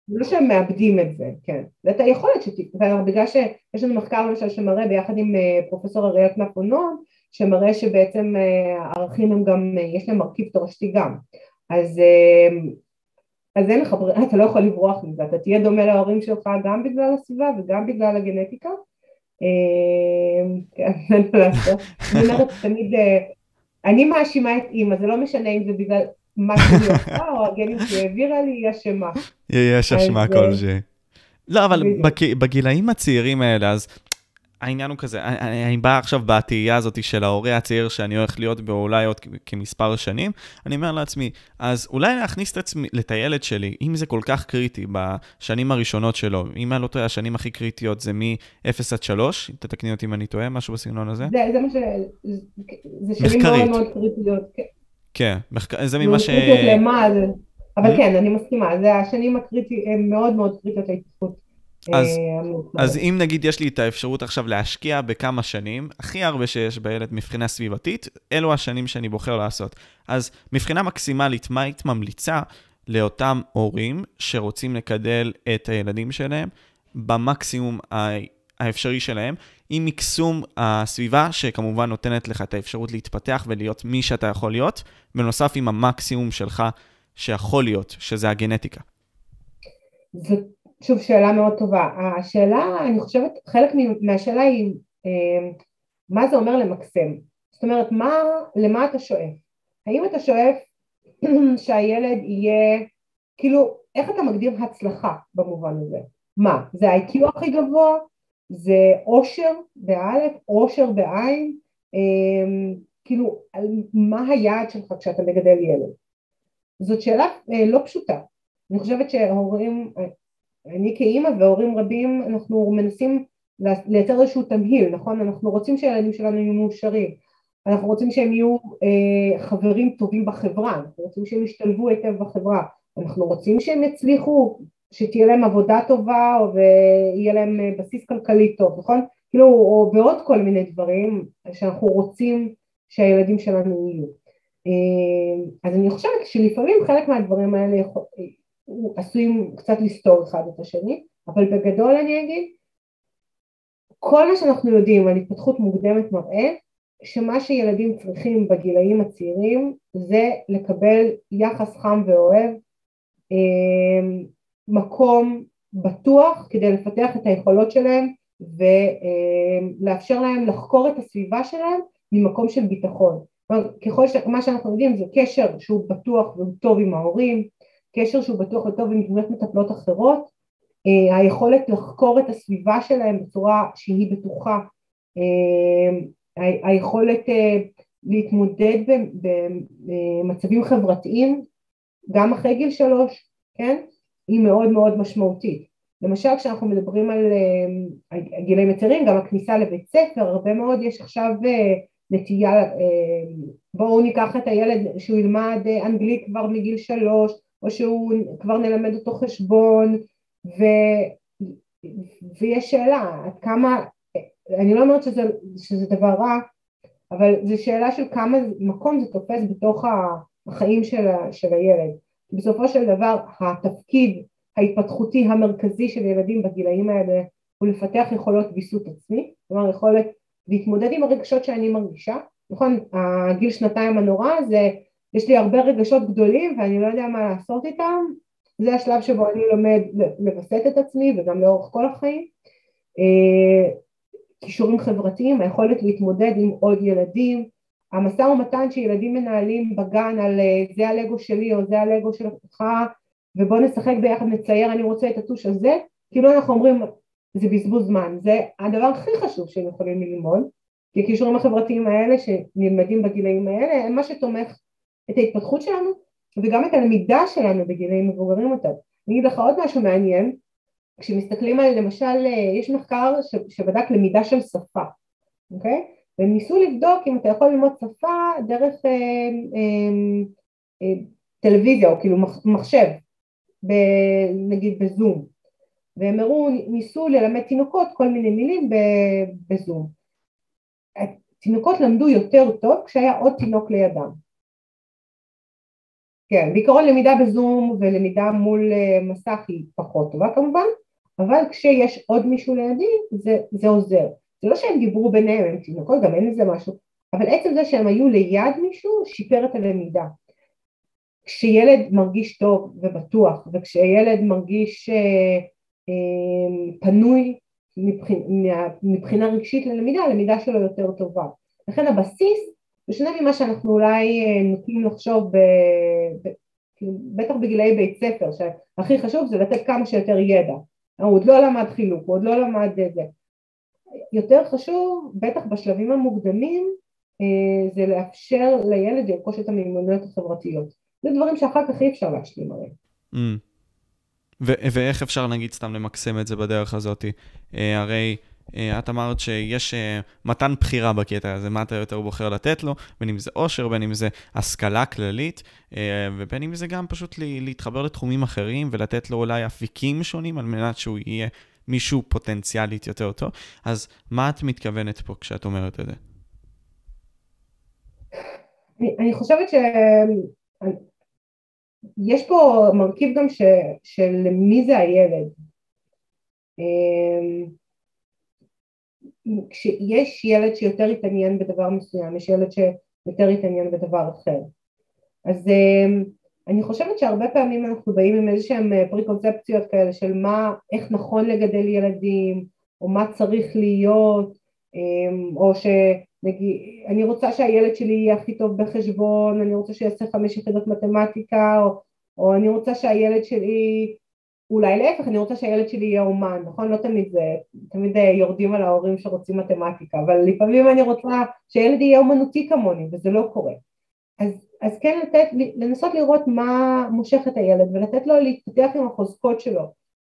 לא שהם מאבדים את זה, כן. ואת היכולת שתקבע, בגלל שיש לנו מחקר למשל שמראה ביחד עם אה, פרופסור אריאל קנפונון, שמראה שבעצם אה, הערכים הם גם, אה, יש להם מרכיב תורשתי גם. אז, אז אין לך ברירה, אתה לא יכול לברוח מזה, אתה תהיה דומה להורים שלך גם בגלל הסביבה וגם בגלל הגנטיקה. כן, אין מה לעשות. אני אומרת תמיד, אני מאשימה את אימא, זה לא משנה אם זה בגלל מה שהיא עושה או הגנים שהיא העבירה לי, היא אשמה. יש אשמה כלשהי. לא, אבל בגילאים הצעירים האלה, אז העניין הוא כזה, אני, אני בא עכשיו בתהייה הזאת של ההורה הצעיר שאני הולך להיות בו אולי עוד כמספר שנים, אני אומר לעצמי, אז אולי להכניס את עצמי, את הילד שלי, אם זה כל כך קריטי בשנים הראשונות שלו, אם אני לא טועה, השנים הכי קריטיות זה מ-0 עד 3, תתקני אותי אם אני טועה, משהו בסגנון הזה. זה, זה מה ש... זה שנים מאוד מאוד קריטיות. כן. כן, זה ממה ש... למה, אבל כן, אני מסכימה, זה השנים הקריטיות, הן מאוד מאוד קריטיות להתפתחות. אז, אה, אז אם נגיד יש לי את האפשרות עכשיו להשקיע בכמה שנים, הכי הרבה שיש בילד מבחינה סביבתית, אלו השנים שאני בוחר לעשות. אז מבחינה מקסימלית, מה היית ממליצה לאותם הורים שרוצים לקדל את הילדים שלהם במקסימום האפשרי שלהם, עם מקסום הסביבה, שכמובן נותנת לך את האפשרות להתפתח ולהיות מי שאתה יכול להיות, בנוסף עם המקסימום שלך שיכול להיות, שזה הגנטיקה. שוב שאלה מאוד טובה. השאלה, אני חושבת, חלק מהשאלה היא אמ, מה זה אומר למקסם? זאת אומרת, מה, למה אתה שואף? האם אתה שואף שהילד יהיה, כאילו, איך אתה מגדיר הצלחה במובן הזה? מה, זה ה-IQ הכי גבוה? זה אושר באלף, אושר בעין, אמ, כאילו מה היעד שלך כשאתה מגדל ילד? זאת שאלה אה, לא פשוטה, אני חושבת שהורים, אני כאימא והורים רבים אנחנו מנסים לייצר איזשהו תמהיל, נכון? אנחנו רוצים שהילדים שלנו יהיו מאושרים, אנחנו רוצים שהם יהיו אה, חברים טובים בחברה, אנחנו רוצים שהם ישתלבו היטב בחברה, אנחנו רוצים שהם יצליחו, שתהיה להם עבודה טובה ויהיה להם אה, בסיס כלכלי טוב, נכון? כאילו, או ועוד כל מיני דברים שאנחנו רוצים שהילדים שלנו יהיו. אה, אז אני חושבת שלפעמים חלק מהדברים האלה עשויים קצת לסתור אחד את השני, אבל בגדול אני אגיד, כל מה שאנחנו יודעים על התפתחות מוקדמת מראה שמה שילדים צריכים בגילאים הצעירים זה לקבל יחס חם ואוהב, אה, מקום בטוח כדי לפתח את היכולות שלהם ולאפשר להם לחקור את הסביבה שלהם ממקום של ביטחון. ככל שמה שאנחנו יודעים זה קשר שהוא בטוח והוא טוב עם ההורים, קשר שהוא בטוח וטוב עם דמויות מטפלות אחרות, אה, היכולת לחקור את הסביבה שלהם בצורה שהיא בטוחה, אה, היכולת אה, להתמודד במצבים חברתיים גם אחרי גיל שלוש, כן? היא מאוד מאוד משמעותית. למשל כשאנחנו מדברים על גילאים יתרים, גם הכניסה לבית ספר, הרבה מאוד יש עכשיו נטייה, בואו ניקח את הילד שהוא ילמד אנגלית כבר מגיל שלוש, או שהוא כבר נלמד אותו חשבון, ו, ויש שאלה עד כמה, אני לא אומרת שזה, שזה דבר רע, אבל זו שאלה של כמה מקום זה תופס בתוך החיים של, של הילד. בסופו של דבר התפקיד ההתפתחותי המרכזי של ילדים בגילאים האלה הוא לפתח יכולות ויסות עצמי, כלומר יכולת להתמודד עם הרגשות שאני מרגישה, נכון? הגיל שנתיים הנורא זה יש לי הרבה רגשות גדולים ואני לא יודע מה לעשות איתם, זה השלב שבו אני לומד לווסת את עצמי וגם לאורך כל החיים. אה, כישורים חברתיים, היכולת להתמודד עם עוד ילדים, המשא ומתן שילדים מנהלים בגן על אה, זה הלגו שלי או זה הלגו שלך ובוא נשחק ביחד נצייר אני רוצה את הטוש הזה, כאילו אנחנו אומרים זה בזבוז זמן, זה הדבר הכי חשוב שהם יכולים ללמוד. כי הכישורים החברתיים האלה שנלמדים בגילאים האלה הם מה שתומך את ההתפתחות שלנו וגם את הלמידה שלנו בגילאים מבוגרים יותר. אני אגיד לך עוד משהו מעניין, כשמסתכלים על למשל, יש מחקר שבדק למידה של שפה, אוקיי? והם ניסו לבדוק אם אתה יכול ללמוד שפה דרך אה, אה, אה, טלוויזיה או כאילו מחשב, ב, נגיד בזום, והם הראו, ניסו ללמד תינוקות כל מיני מילים בזום. התינוקות למדו יותר טוב כשהיה עוד תינוק לידם, כן, בעיקרון למידה בזום ולמידה מול אה, מסך היא פחות טובה כמובן, אבל כשיש עוד מישהו לידי זה, זה עוזר. זה לא שהם דיברו ביניהם, הם תינוקות, גם אין לזה משהו, אבל עצם זה שהם היו ליד מישהו שיפר את הלמידה. כשילד מרגיש טוב ובטוח וכשילד מרגיש אה, אה, פנוי מבחינה, מבחינה רגשית ללמידה, הלמידה שלו יותר טובה. לכן הבסיס בשונה ממה שאנחנו אולי אה, נוטים לחשוב, ב, ב, כאילו, בטח בגילאי בית ספר, שהכי חשוב זה לתת כמה שיותר ידע. הוא עוד לא למד חילוק, הוא עוד לא למד זה. יותר חשוב, בטח בשלבים המוקדמים, אה, זה לאפשר לילד לרכוש את המיומנויות החברתיות. זה דברים שאחר כך אי אפשר להשלים עליהם. Mm. ואיך אפשר נגיד סתם למקסם את זה בדרך הזאת? אה, הרי את אמרת שיש אה, מתן בחירה בקטע הזה, מה אתה יותר בוחר לתת לו, בין אם זה עושר, בין אם זה השכלה כללית, אה, ובין אם זה גם פשוט להתחבר לתחומים אחרים ולתת לו אולי אפיקים שונים על מנת שהוא יהיה מישהו פוטנציאלית יותר טוב. אז מה את מתכוונת פה כשאת אומרת את זה? אני, אני חושבת שיש פה מרכיב גם ש, של מי זה הילד. כשיש ילד שיותר התעניין בדבר מסוים, יש ילד שיותר התעניין בדבר אחר. אז אמ, אני חושבת שהרבה פעמים אנחנו באים עם איזה שהם אה, פריקונספציות כאלה של מה, איך נכון לגדל ילדים, או מה צריך להיות, אמ, או שנגיד, אני רוצה שהילד שלי יהיה הכי טוב בחשבון, אני רוצה שיעשה חמש יחידות מתמטיקה, או, או אני רוצה שהילד שלי אולי להפך, אני רוצה שהילד שלי יהיה אומן, נכון? לא תמיד זה, תמיד אה, יורדים על ההורים שרוצים מתמטיקה, אבל לפעמים אני רוצה שילד יהיה אומנותי כמוני, וזה לא קורה. אז, אז כן לתת, לנסות לראות מה מושך את הילד, ולתת לו להתפתח עם החוזקות שלו,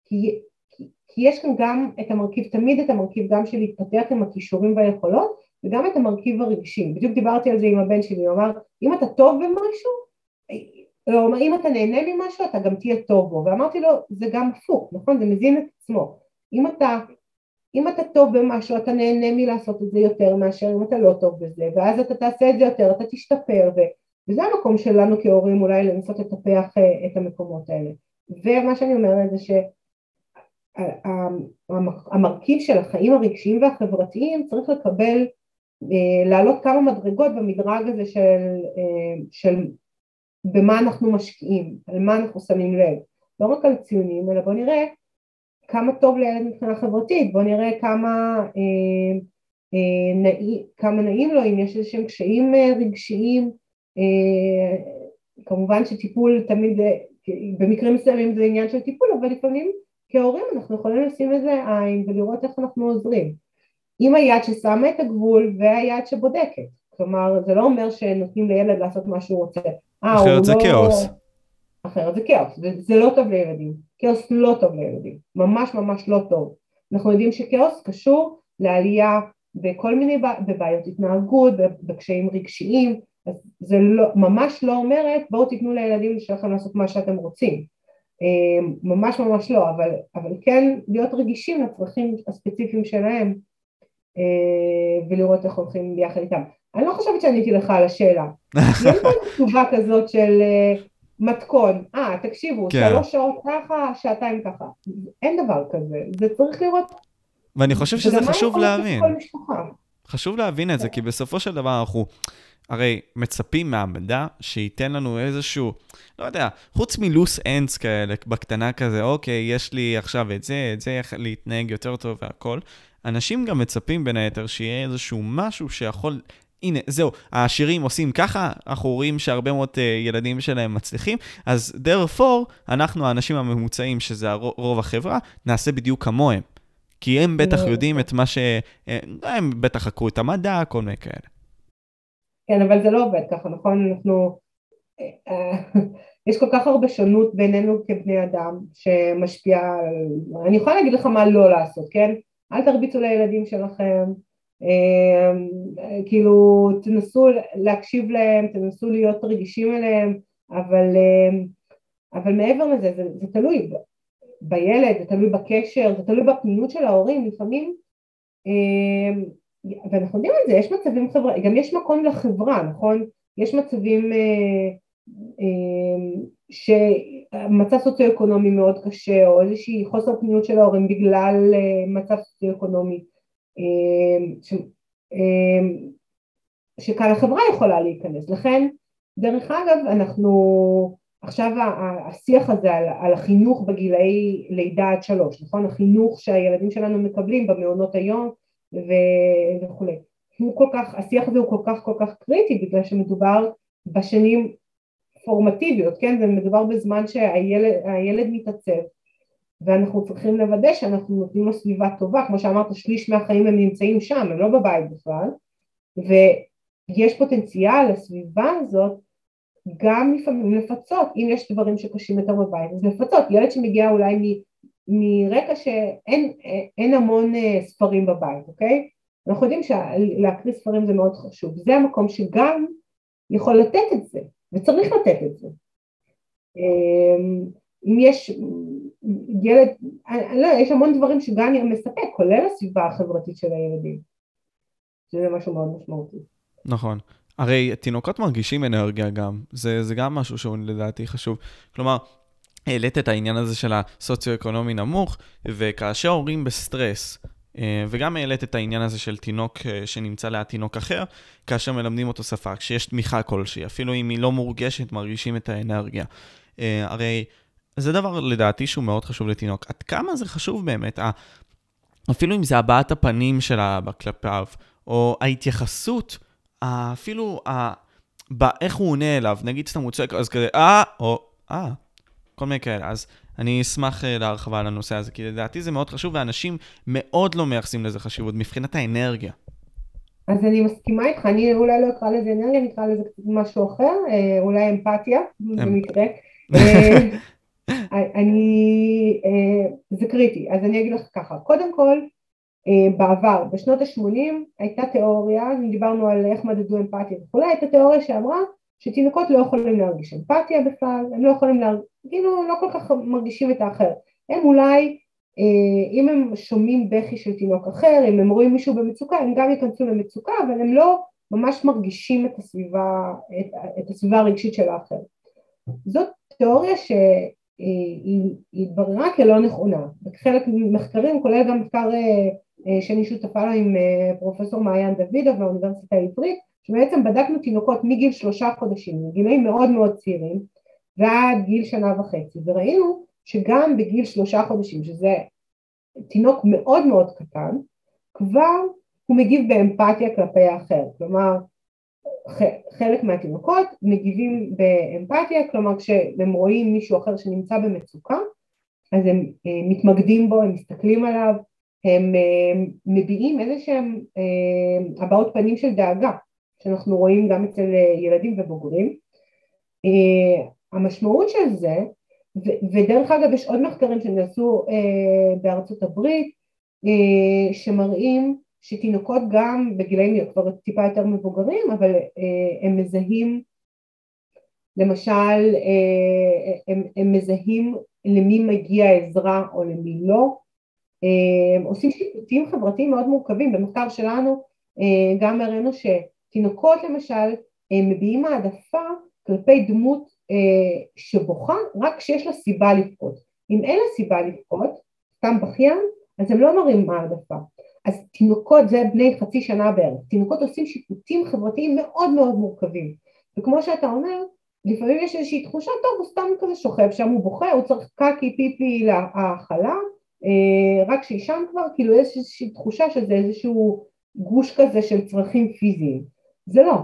כי, כי, כי יש כאן גם את המרכיב, תמיד את המרכיב גם של להתפתח עם הכישורים והיכולות, וגם את המרכיב הרגשי. בדיוק דיברתי על זה עם הבן שלי, הוא אמר, אם אתה טוב במשהו, אומר, אם אתה נהנה ממשהו, אתה גם תהיה טוב בו. ואמרתי לו, זה גם הפוך, נכון? זה מזין את עצמו. אם אתה, אם אתה טוב במשהו, אתה נהנה מלעשות את זה יותר מאשר אם אתה לא טוב בזה, ואז אתה תעשה את זה יותר, אתה תשתפר, ו... וזה המקום שלנו כהורים אולי לנסות לטפח אה, את המקומות האלה. ומה שאני אומרת זה שהמרכיב של החיים הרגשיים והחברתיים צריך לקבל, אה, לעלות כמה מדרגות במדרג הזה של, אה, של במה אנחנו משקיעים, על מה אנחנו שמים לב, לא רק על ציונים, אלא בוא נראה כמה טוב לילד מבחינה חברתית, בוא נראה כמה, אה, אה, נעי, כמה נעים לו, אם יש איזשהם קשיים אה, רגשיים, אה, כמובן שטיפול תמיד, אה, במקרים מסוימים זה עניין של טיפול, אבל לפעמים כהורים אנחנו יכולים לשים איזה עין ולראות איך אנחנו עוזרים. עם היד ששמה את הגבול והיד שבודקת, כלומר זה לא אומר שנותנים לילד לעשות מה שהוא רוצה. אה, אחרת זה לא... כאוס. אחרת זה כאוס, זה לא טוב לילדים, כאוס לא טוב לילדים, ממש ממש לא טוב. אנחנו יודעים שכאוס קשור לעלייה בכל מיני בבעיות התנהגות, בקשיים רגשיים, אז זה לא, ממש לא אומרת בואו תיתנו לילדים שלכם לעשות מה שאתם רוצים, אה, ממש ממש לא, אבל, אבל כן להיות רגישים לצרכים הספציפיים שלהם אה, ולראות איך הולכים ביחד איתם. אני לא חושבת שעניתי לך על השאלה. יש פה תשובה כזאת של אה, מתכון, אה, תקשיבו, כן. שלוש שעות ככה, שעתיים ככה. אין דבר כזה, זה צריך לראות... ואני חושב שזה חשוב להבין. חשוב להבין את זה, כי בסופו של דבר אנחנו... הרי מצפים מהמדע שייתן לנו איזשהו, לא יודע, חוץ מלוס אנדס כאלה, בקטנה כזה, אוקיי, יש לי עכשיו את זה, את זה, איך להתנהג יותר טוב והכל. אנשים גם מצפים בין היתר שיהיה איזשהו משהו שיכול הנה, זהו, העשירים עושים ככה, אנחנו רואים שהרבה מאוד uh, ילדים שלהם מצליחים, אז therefore, אנחנו האנשים הממוצעים, שזה רוב החברה, נעשה בדיוק כמוהם. כי הם בטח. יודעים את מה ש... אה, הם בטח חקרו את המדע, כל מיני כאלה. כן, אבל זה לא עובד ככה, נכון? אנחנו... אה, יש כל כך הרבה שונות בינינו כבני אדם שמשפיעה על... אני יכולה להגיד לך מה לא לעשות, כן? אל תרביצו לילדים שלכם, כאילו תנסו להקשיב להם, תנסו להיות רגישים אליהם, אבל, אמ, אבל מעבר לזה זה, זה תלוי בילד, זה תלוי בקשר, זה תלוי בפנימיות של ההורים, לפעמים, אמ, ואנחנו יודעים את זה, יש מצבים חברתיים, גם יש מקום לחברה, נכון? יש מצבים אה, שמצב סוציו-אקונומי מאוד קשה, או איזושהי חוסר פניות של ההורים בגלל אה, מצב סוציו-אקונומי אמ, ש, אמ, שכאן החברה יכולה להיכנס. לכן, דרך אגב, אנחנו, עכשיו השיח הזה על, על החינוך בגילאי לידה עד שלוש, נכון? החינוך שהילדים שלנו מקבלים במעונות היום וכולי. הוא כל כך, השיח הזה הוא כל כך כל כך קריטי בגלל שמדובר בשנים פורמטיביות, כן? זה מדובר בזמן שהילד מתעצב ואנחנו צריכים לוודא שאנחנו נותנים לו סביבה טובה, כמו שאמרת שליש מהחיים הם נמצאים שם, הם לא בבית בכלל, ויש פוטנציאל לסביבה הזאת גם לפעמים לפצות, אם יש דברים שקשים יותר בבית, אז לפצות, ילד שמגיע אולי מ, מרקע שאין המון אה, ספרים בבית, אוקיי? אנחנו יודעים שלהקריא ספרים זה מאוד חשוב, זה המקום שגם יכול לתת את זה, וצריך לתת את זה. אמ, אם יש ילד, אני לא, יש המון דברים שגן מספק, כולל הסביבה החברתית של הילדים, שזה משהו מאוד משמעותי. נכון. הרי תינוקות מרגישים אנרגיה גם, זה, זה גם משהו שהוא לדעתי חשוב. כלומר, העלית את העניין הזה של הסוציו-אקונומי נמוך, וכאשר הורים בסטרס, אה, וגם העלית את העניין הזה של תינוק אה, שנמצא ליד תינוק אחר, כאשר מלמדים אותו שפה, כשיש תמיכה כלשהי, אפילו אם היא לא מורגשת, מרגישים את האנרגיה. אה, הרי זה דבר לדעתי שהוא מאוד חשוב לתינוק. עד כמה זה חשוב באמת, אפילו אם זה הבעת הפנים של האבא כלפיו, או ההתייחסות, אפילו באיך הוא עונה אליו, נגיד סתם הוא צועק, אז כזה, אה, או אה, כל מיני כאלה. אז אני אשמח אה, להרחבה על הנושא הזה, כי לדעתי זה מאוד חשוב, ואנשים מאוד לא מייחסים לזה חשיבות, מבחינת האנרגיה. אז אני מסכימה איתך, אני אולי לא אקרא לזה אנרגיה, אני אקרא לזה משהו אחר, אה, אולי אמפתיה, במקרה. אני, אה, זה קריטי, אז אני אגיד לך ככה, קודם כל בעבר, בשנות ה-80 הייתה תיאוריה, דיברנו על איך מדדו אמפתיה וכולי, הייתה תיאוריה שאמרה שתינוקות לא יכולים להרגיש אמפתיה בכלל, הם לא יכולים להרגיש, כאילו לא כל כך מרגישים את האחר, הם אולי אה, אם הם שומעים בכי של תינוק אחר, אם הם רואים מישהו במצוקה, הם גם ייכנסו למצוקה, אבל הם לא ממש מרגישים את הסביבה, את, את הסביבה הרגשית של האחר. זאת תיאוריה שהיא התבררה כלא נכונה. בחלק ממחקרים, כולל גם מחקר אה, אה, שאני שותפה לה עם פרופסור מעיין דוידוב מהאוניברסיטה העברית, שבעצם בדקנו תינוקות מגיל שלושה חודשים, מגילאים מאוד מאוד צעירים, ועד גיל שנה וחצי, וראינו שגם בגיל שלושה חודשים, שזה תינוק מאוד מאוד קטן, כבר הוא מגיב באמפתיה כלפי האחר, כלומר חלק מהתינוקות מגיבים באמפתיה, כלומר כשהם רואים מישהו אחר שנמצא במצוקה אז הם אה, מתמקדים בו, הם מסתכלים עליו, הם אה, מביעים איזה שהם אה, הבעות פנים של דאגה שאנחנו רואים גם אצל ילדים ובוגרים. המשמעות של זה ודרך אגב יש עוד מחקרים שנעשו בארצות הברית שמראים שתינוקות גם בגילאים כבר טיפה יותר מבוגרים אבל אה, הם מזהים למשל אה, הם, הם מזהים למי מגיע עזרה או למי לא אה, הם עושים שיפוטים חברתיים מאוד מורכבים במחקר שלנו גם הראינו שתינוקות למשל מביעים העדפה כלפי דמות שבוכה רק כשיש לה סיבה לבכות. אם אין לה סיבה לבכות, סתם בכיין, אז הם לא מראים העדפה. אז תינוקות, זה בני חצי שנה בערך, תינוקות עושים שיפוטים חברתיים מאוד מאוד מורכבים. וכמו שאתה אומר, לפעמים יש איזושהי תחושה, טוב, הוא סתם כזה שוכב שם, הוא בוכה, הוא צריך קקי פיפי להאכלה, אה, רק שישן כבר, כאילו יש איזושהי תחושה שזה איזשהו גוש כזה של צרכים פיזיים. זה לא,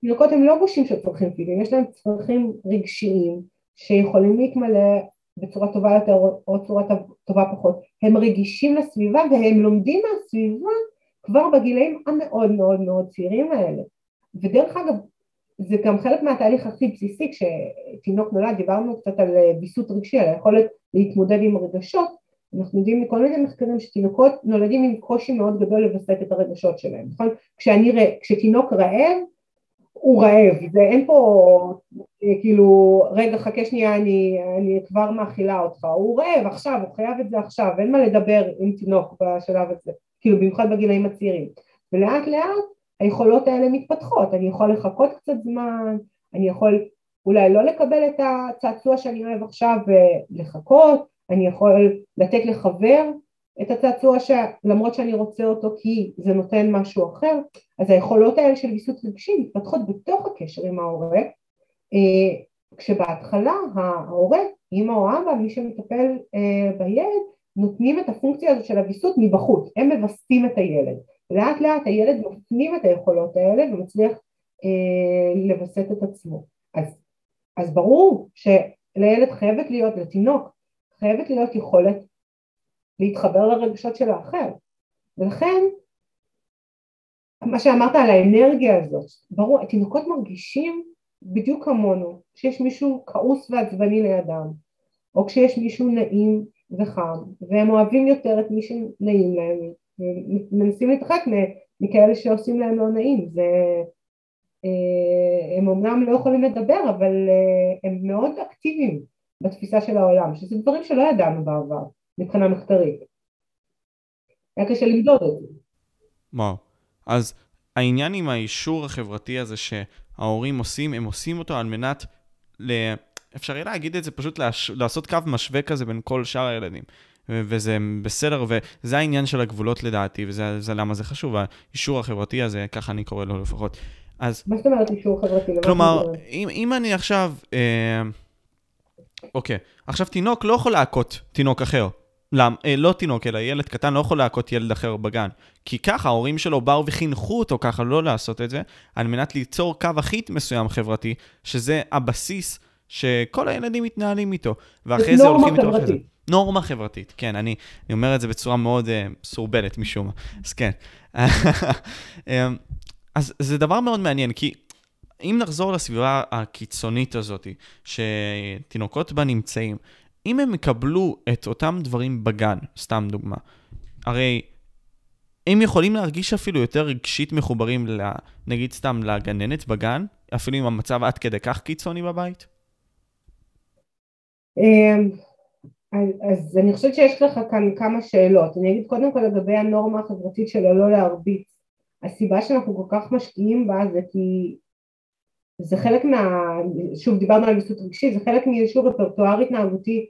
תינוקות הם לא גושים של צרכים פיזיים, יש להם צרכים רגשיים שיכולים להתמלא בצורה טובה יותר או צורה טובה פחות, הם רגישים לסביבה והם לומדים מהסביבה כבר בגילאים המאוד מאוד מאוד צעירים האלה ודרך אגב זה גם חלק מהתהליך הכי בסיסי כשתינוק נולד, דיברנו קצת על ביסות רגשי, על היכולת להתמודד עם רגשות אנחנו יודעים מכל מיני מחקרים שתינוקות נולדים עם קושי מאוד גדול לווסת את הרגשות שלהם, נכון? כשאני, כשתינוק רעב הוא רעב, זה אין פה כאילו רגע חכה שנייה אני, אני כבר מאכילה אותך, הוא רעב עכשיו, הוא חייב את זה עכשיו, אין מה לדבר עם תינוק בשלב הזה, כאילו במיוחד בגילאים הצעירים, ולאט לאט היכולות האלה מתפתחות, אני יכול לחכות קצת זמן, אני יכול אולי לא לקבל את הצעצוע שאני אוהב עכשיו ולחכות, אני יכול לתת לחבר את הצעצוע שלמרות שאני רוצה אותו כי זה נותן משהו אחר, אז היכולות האלה של ויסות רגשי מתפתחות בתוך הקשר עם ההורה, אה, כשבהתחלה ההורה, אמא או אבא, מי שמטפל אה, בילד, נותנים את הפונקציה הזאת של הוויסות מבחוץ, הם מווסתים את הילד, לאט לאט הילד מפנים את היכולות האלה ומצליח אה, לווסת את עצמו, אז, אז ברור שלילד חייבת להיות, לתינוק, חייבת להיות יכולת להתחבר לרגשות של האחר. ולכן, מה שאמרת על האנרגיה הזאת, ברור, התינוקות מרגישים בדיוק כמונו, כשיש מישהו כעוס ועצבני לידם, או כשיש מישהו נעים וחם, והם אוהבים יותר את מי שנעים להם, ומנסים להתרחק מכאלה שעושים להם לא נעים, זה... אה, הם אמנם לא יכולים לדבר, אבל אה, הם מאוד אקטיביים בתפיסה של העולם, שזה דברים שלא ידענו בעבר. מבחינה מחקרית. היה קשה למדוד את זה. וואו. אז העניין עם האישור החברתי הזה שההורים עושים, הם עושים אותו על מנת, ל... אפשר יהיה להגיד את זה, פשוט לש... לעשות קו משווה כזה בין כל שאר הילדים. וזה בסדר, וזה העניין של הגבולות לדעתי, וזה זה למה זה חשוב, האישור החברתי הזה, ככה אני קורא לו לפחות. אז... מה זאת אומרת אישור חברתי? כלומר, אם, אם אני עכשיו... אה, אוקיי, עכשיו תינוק לא יכול להכות תינוק אחר. למ, אה, לא תינוק, אלא ילד קטן לא יכול להכות ילד אחר בגן. כי ככה ההורים שלו באו וחינכו אותו ככה לא לעשות את זה, על מנת ליצור קו אחיד מסוים חברתי, שזה הבסיס שכל הילדים מתנהלים איתו. ואחרי זה הולכים איתו אחרי זה. נורמה חברתית, כן, אני, אני אומר את זה בצורה מאוד uh, סורבלת משום מה, אז כן. אמ, אז זה דבר מאוד מעניין, כי אם נחזור לסביבה הקיצונית הזאת, שתינוקות בה נמצאים, אם הם יקבלו את אותם דברים בגן, סתם דוגמה, הרי הם יכולים להרגיש אפילו יותר רגשית מחוברים, נגיד סתם לגננת בגן, אפילו אם המצב עד כדי כך קיצוני בבית? אמ, אז אני חושבת שיש לך כאן כמה שאלות. אני אגיד קודם כל לגבי הנורמה החברתית של הלא להרביץ. הסיבה שאנחנו כל כך משקיעים בה זה כי זה חלק מה... שוב דיברנו על ויסות רגשי, זה חלק מאיזשהו רפרטואר התנהגותי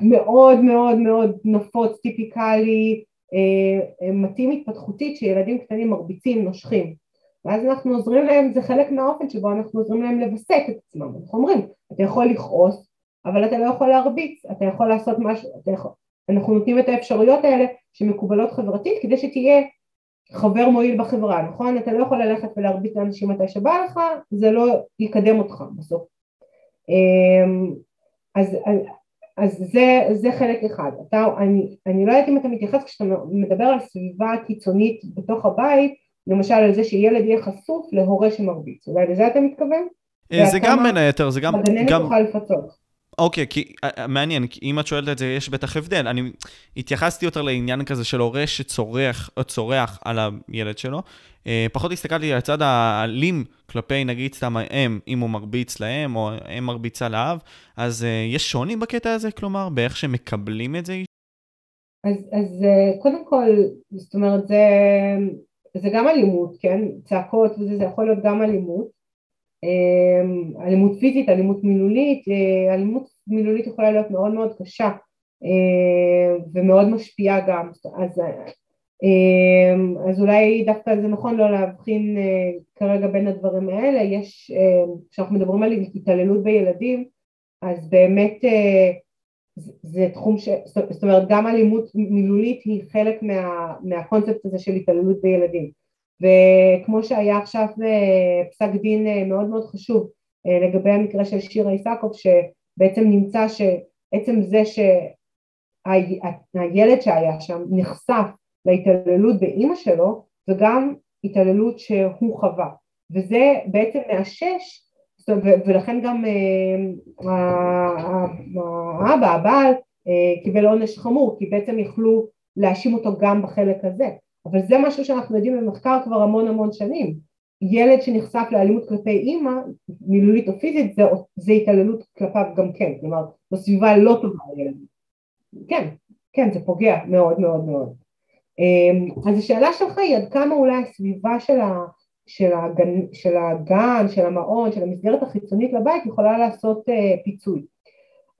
מאוד מאוד מאוד נפוץ, טיפיקלי, אה, אה, מתאים התפתחותית שילדים קטנים מרביצים, נושכים. ואז אנחנו עוזרים להם, זה חלק מהאופן שבו אנחנו עוזרים להם לווסת את עצמם, אנחנו אומרים, אתה יכול לכעוס אבל אתה לא יכול להרביץ, אתה יכול לעשות משהו, יכול... אנחנו נותנים את האפשרויות האלה שמקובלות חברתית כדי שתהיה חבר מועיל בחברה, נכון? אתה לא יכול ללכת ולהרביץ לאנשים מתי שבא לך, זה לא יקדם אותך בסוף. אמ, אז, אז, זה, זה חלק אחד. אתה, אני, אני לא יודעת אם אתה מתייחס כשאתה מדבר על סביבה קיצונית בתוך הבית, למשל על זה שילד יהיה חשוף להורה שמרביץ, אולי לזה אתה מתכוון? אה, זה גם בין היתר, זה גם... הגננת תוכל לפצות. אוקיי, כי אה, אה, מעניין, כי אם את שואלת את זה, יש בטח הבדל. אני התייחסתי יותר לעניין כזה של הורה שצורח או צורח על הילד שלו. אה, פחות הסתכלתי על הצד האלים כלפי, נגיד, סתם האם, אם הוא מרביץ לאם, או אם מרביצה לאב, אז יש שוני בקטע הזה, כלומר, באיך שמקבלים את זה? אז, אז קודם כל, זאת אומרת, זה, זה גם אלימות, כן? צעקות וזה, זה יכול להיות גם אלימות. אמ, אלימות פיזית, אלימות מילולית, אה, אלימות מילולית יכולה להיות מאוד מאוד קשה אה, ומאוד משפיעה גם, אז, אמ, אז אולי דווקא זה נכון לא להבחין אה, כרגע בין הדברים האלה, יש, כשאנחנו מדברים על התעללות בילדים, אז באמת זה תחום ש... זאת אומרת גם אלימות מילולית היא חלק מה, מהקונספט הזה של התעללות בילדים וכמו שהיה עכשיו אה, פסק דין אה, מאוד מאוד חשוב אה, לגבי המקרה של שירה איסקוב שבעצם נמצא שעצם זה שהילד שהיה שם נחשף להתעללות באימא שלו וגם התעללות שהוא חווה. וזה בעצם מאשש ולכן גם האבא, הבעל קיבל עונש חמור כי בעצם יכלו להאשים אותו גם בחלק הזה אבל זה משהו שאנחנו יודעים במחקר כבר המון המון שנים. ילד שנחשף לאלימות כלפי אימא, מילולית או פיזית, זה, זה התעללות כלפיו גם כן, כלומר בסביבה לא טובה לילד. כן, כן, זה פוגע מאוד מאוד מאוד. אמ, אז השאלה שלך היא עד כמה אולי הסביבה של, ה, של, הגן, של הגן, של המעון, של המסגרת החיצונית לבית יכולה לעשות uh, פיצוי.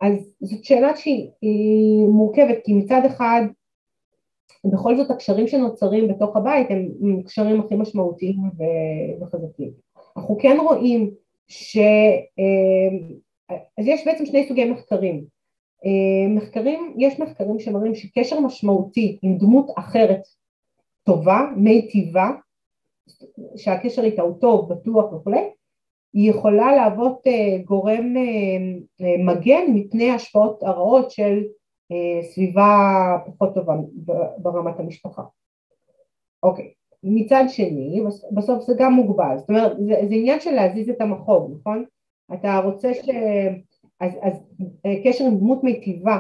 אז זאת שאלה שהיא מורכבת כי מצד אחד ובכל זאת הקשרים שנוצרים בתוך הבית הם קשרים הכי משמעותיים וחזקים. אנחנו כן רואים ש... אה, אז יש בעצם שני סוגי מחקרים. אה, מחקרים, יש מחקרים שמראים שקשר משמעותי עם דמות אחרת טובה, מיטיבה, שהקשר איתה הוא טוב, בטוח וכולי, היא יכולה להוות אה, גורם מגן מפני השפעות הרעות של סביבה פחות טובה ברמת המשפחה. אוקיי, מצד שני, בסוף זה גם מוגבל, זאת אומרת זה, זה עניין של להזיז את המחוג, נכון? אתה רוצה ש... אז, אז אה, קשר עם דמות מיטיבה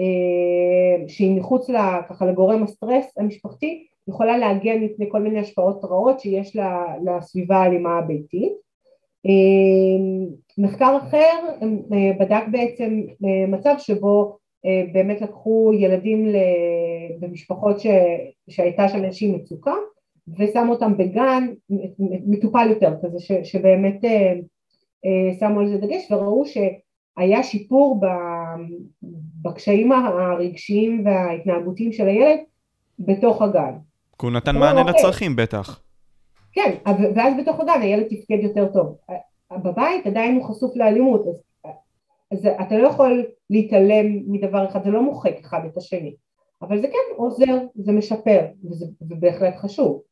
אה, שהיא מחוץ לה, ככה לגורם הסטרס המשפחתי יכולה להגן מפני כל מיני השפעות רעות שיש לסביבה האלימה הביתית. מחקר אחר בדק בעצם מצב שבו אה, באמת לקחו ילדים במשפחות ש... שהייתה שם איזושהי מצוקה ושמו אותם בגן מטופל יותר כזה ש... שבאמת אה, אה, שמו על זה דגש וראו שהיה שיפור בקשיים הרגשיים וההתנהגותיים של הילד בתוך הגן. כי הוא נתן מענה אוקיי. לצרכים בטח. כן, ואז בתוך הגן הילד תפקד יותר טוב. בבית עדיין הוא חשוף לאלימות, אז אז אתה לא יכול להתעלם מדבר אחד, זה לא מוחק אחד את השני, אבל זה כן עוזר, זה משפר, וזה בהחלט חשוב.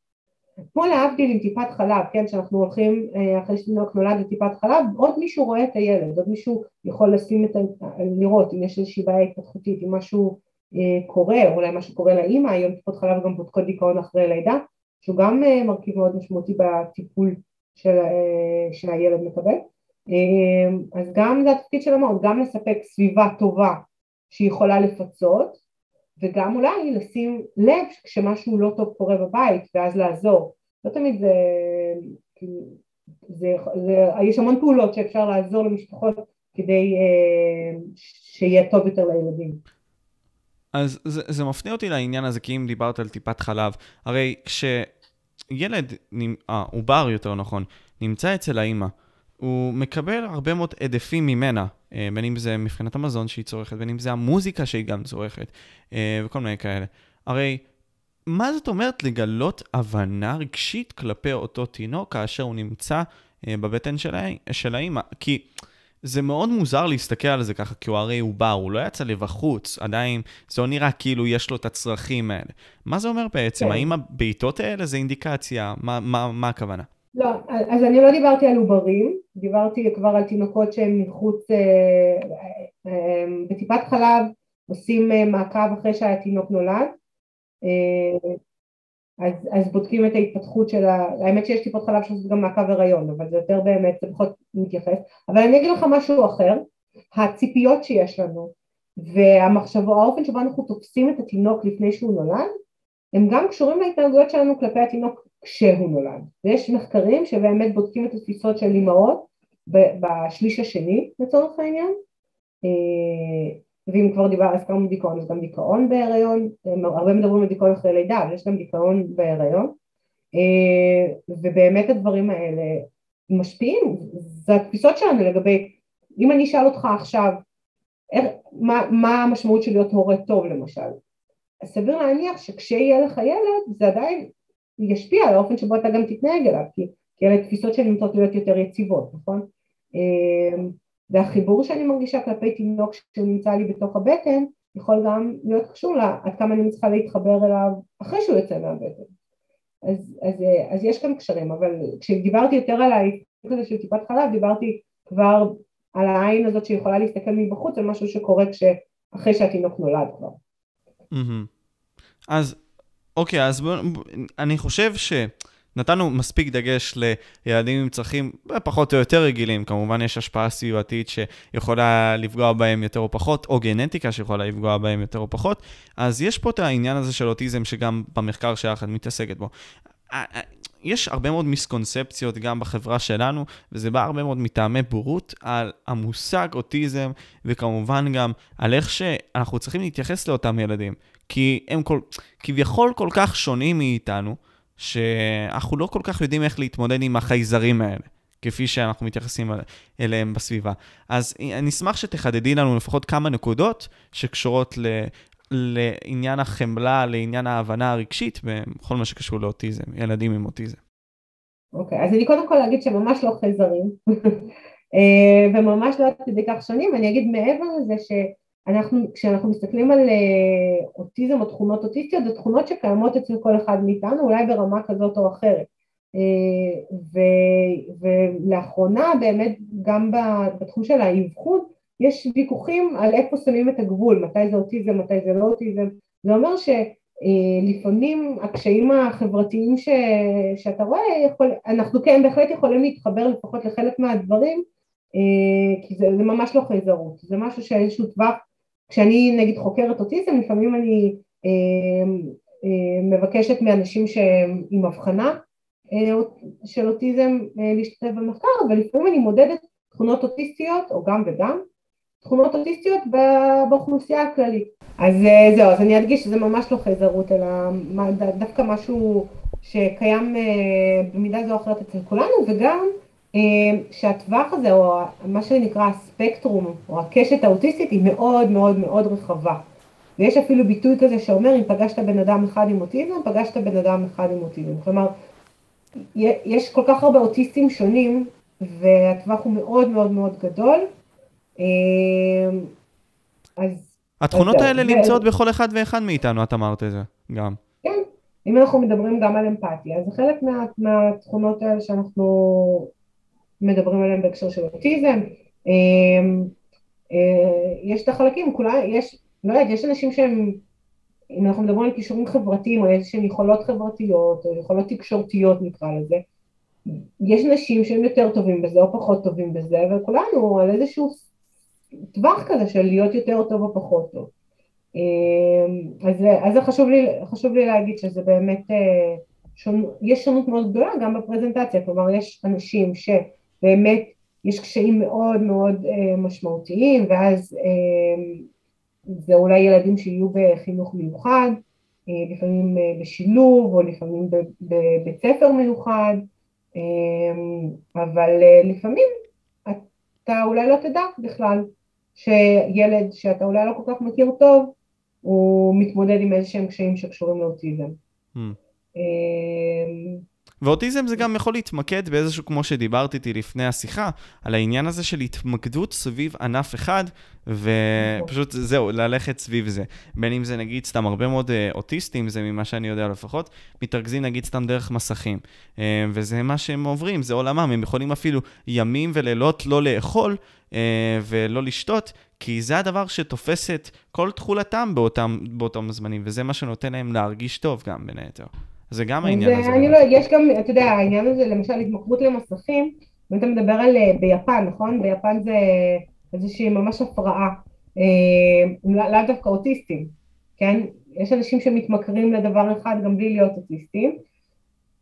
כמו להבדיל עם טיפת חלב, כן, שאנחנו הולכים אה, אחרי שתינוק נולד לטיפת חלב, עוד מישהו רואה את הילד, עוד מישהו יכול לשים את ה... לראות אם יש איזושהי בעיה התפתחותית, אם משהו אה, קורה, אולי משהו קורה לאימא, היום טיפות חלב גם בודקות דיכאון אחרי לידה, שהוא גם אה, מרכיב מאוד משמעותי בטיפול של, אה, שהילד מקבל. אמ, אז גם זה התפקיד של המעון, גם לספק סביבה טובה שיכולה לפצות וגם אולי לשים לב כשמשהו לא טוב קורה בבית ואז לעזור. לא תמיד זה, זה, זה יש המון פעולות שאפשר לעזור למשפחות כדי אה, שיהיה טוב יותר לילדים. אז זה, זה מפנה אותי לעניין הזה, כי אם דיברת על טיפת חלב, הרי כשילד, אה, עובר יותר נכון, נמצא אצל האימא, הוא מקבל הרבה מאוד עדפים ממנה, אה, בין אם זה מבחינת המזון שהיא צורכת, בין אם זה המוזיקה שהיא גם צורכת, אה, וכל מיני כאלה. הרי, מה זאת אומרת לגלות הבנה רגשית כלפי אותו תינוק כאשר הוא נמצא אה, בבטן של האימא? כי... זה מאוד מוזר להסתכל על זה ככה, כי הוא הרי הוא בא, הוא לא יצא לבחוץ, עדיין זה לא נראה כאילו יש לו את הצרכים האלה. מה זה אומר בעצם? כן. האם הבעיטות האלה זה אינדיקציה? מה, מה, מה הכוונה? לא, אז אני לא דיברתי על עוברים, דיברתי כבר על תינוקות שהם מחוץ, אה, אה, אה, בטיפת חלב עושים אה, מעקב אחרי שהתינוק נולד, אה, אז, אז בודקים את ההתפתחות של ה... האמת שיש טיפות חלב שעושות גם מעקב הריון, אבל זה יותר באמת, זה פחות מתייחס. אבל אני אגיד לך משהו אחר, הציפיות שיש לנו והמחשבו, האופן שבו אנחנו תופסים את התינוק לפני שהוא נולד, הם גם קשורים להתנהגויות שלנו כלפי התינוק כשהוא נולד. ויש מחקרים שבאמת בודקים את התפיסות של אימהות בשליש השני לצורך העניין, אה, ואם כבר דיבר, הזכרנו דיכאון, אז גם דיכאון בהיריון, הרבה מדברים על דיכאון אחרי לידה, אבל יש גם דיכאון בהיריון, אה, ובאמת הדברים האלה משפיעים, זה התפיסות שלנו לגבי, אם אני אשאל אותך עכשיו, איך, מה, מה המשמעות של להיות הורה טוב למשל, אז סביר להניח שכשיהיה לך ילד זה עדיין ישפיע על האופן שבו אתה גם תתנהג אליו, כי, כי אלה תפיסות שנמצאות להיות יותר יציבות, נכון? אה, והחיבור שאני מרגישה כלפי תינוק שהוא נמצא לי בתוך הבטן יכול גם להיות קשור לה עד כמה אני צריכה להתחבר אליו אחרי שהוא יוצא מהבטן אז, אז, אז יש כאן קשרים אבל כשדיברתי יותר על העיסוק הזה של טיפת חלב דיברתי כבר על העין הזאת שיכולה להסתכל מבחוץ על משהו שקורה אחרי שהתינוק נולד כבר. אז אוקיי אז בוא, אני חושב ש... נתנו מספיק דגש לילדים עם צרכים פחות או יותר רגילים, כמובן יש השפעה סביבתית שיכולה לפגוע בהם יותר או פחות, או גנטיקה שיכולה לפגוע בהם יותר או פחות, אז יש פה את העניין הזה של אוטיזם שגם במחקר שלך את מתעסקת בו. יש הרבה מאוד מיסקונספציות גם בחברה שלנו, וזה בא הרבה מאוד מטעמי בורות על המושג אוטיזם, וכמובן גם על איך שאנחנו צריכים להתייחס לאותם ילדים. כי הם כל, כביכול כל כך שונים מאיתנו, שאנחנו לא כל כך יודעים איך להתמודד עם החייזרים האלה, כפי שאנחנו מתייחסים אליהם בסביבה. אז אני אשמח שתחדדי לנו לפחות כמה נקודות שקשורות ל... לעניין החמלה, לעניין ההבנה הרגשית בכל מה שקשור לאוטיזם, ילדים עם אוטיזם. אוקיי, okay, אז אני קודם כל אגיד שממש לא חייזרים, אה, וממש לא עד כדי כך שונים, אני אגיד מעבר לזה ש... אנחנו, כשאנחנו מסתכלים על אה, אוטיזם או תכונות אוטיסטיות, זה תכונות שקיימות אצל כל אחד מאיתנו, אולי ברמה כזאת או אחרת. אה, ו, ולאחרונה באמת גם בתחום של האבחון יש ויכוחים על איפה שמים את הגבול, מתי זה אוטיזם, מתי זה לא אוטיזם, זה אומר שלפעמים הקשיים החברתיים ש, שאתה רואה, יכול, אנחנו כן בהחלט יכולים להתחבר לפחות לחלק מהדברים, אה, כי זה, זה ממש לא חייזרות, זה משהו שאיזשהו טווח כשאני נגיד חוקרת אוטיזם, לפעמים אני אה, אה, מבקשת מאנשים שהם עם הבחנה אה, של אוטיזם להשתתף במחקר, אבל לפעמים אני מודדת תכונות אוטיסטיות, או גם וגם, תכונות אוטיסטיות באוכלוסייה הכללית. אז זהו, אז אני אדגיש שזה ממש לא חייזרות, אלא דווקא משהו שקיים במידה זו או אחרת אצל כולנו, וגם אה, שהטווח הזה, או מה שנקרא הספקטרום, או הקשת האוטיסטית, היא מאוד מאוד מאוד רחבה. ויש אפילו ביטוי כזה שאומר, אם פגשת בן אדם אחד עם אוטיזם, פגשת בן אדם אחד עם אוטיזם. כלומר, יש כל כך הרבה אוטיסטים שונים, והטווח הוא מאוד מאוד מאוד גדול. אה, אז... התכונות האלה. נמצאות בכל אחד ואחד מאיתנו, את אמרת את זה, גם. כן, אם אנחנו מדברים גם על אמפתיה, אז זה חלק מה, מהתכונות האלה שאנחנו מדברים עליהם בהקשר של אוטיזם, אמ, אה, יש את החלקים, כולה, יש, לא יודעת, יש אנשים שהם, אם אנחנו מדברים על כישורים חברתיים או איזשהם יכולות חברתיות או יכולות תקשורתיות נקרא לזה, יש נשים שהם יותר טובים בזה או פחות טובים בזה, וכולנו על איזשהו טווח כזה של להיות יותר טוב או פחות טוב. אז, אז זה חשוב לי, חשוב לי להגיד שזה באמת, שונ, יש שונות מאוד גדולה גם בפרזנטציה, כלומר יש אנשים שבאמת יש קשיים מאוד מאוד משמעותיים ואז זה אולי ילדים שיהיו בחינוך מיוחד, לפעמים בשילוב או לפעמים בבית ספר מיוחד, אבל לפעמים אתה אולי לא תדע בכלל שילד שאתה אולי לא כל כך מכיר טוב, הוא מתמודד עם איזה שהם קשיים שקשורים לאוטיזם. Hmm. ואוטיזם זה גם יכול להתמקד באיזשהו, כמו שדיברת איתי לפני השיחה, על העניין הזה של התמקדות סביב ענף אחד, ופשוט זהו, ללכת סביב זה. בין אם זה נגיד סתם הרבה מאוד אה, אוטיסטים, זה ממה שאני יודע לפחות, מתרכזים נגיד סתם דרך מסכים. אה, וזה מה שהם עוברים, זה עולמם, הם יכולים אפילו ימים ולילות לא לאכול אה, ולא לשתות, כי זה הדבר שתופס את כל תכולתם באותם, באותם זמנים, וזה מה שנותן להם להרגיש טוב גם, בין היתר. זה גם העניין הזה. אני לא, יש גם, אתה יודע, העניין הזה, למשל התמכרות למסכים, אם אתה מדבר על אה, ביפן, נכון? ביפן זה איזושהי ממש הפרעה, אה, לאו דווקא אוטיסטים, כן? יש אנשים שמתמכרים לדבר אחד גם בלי להיות אוטיסטים.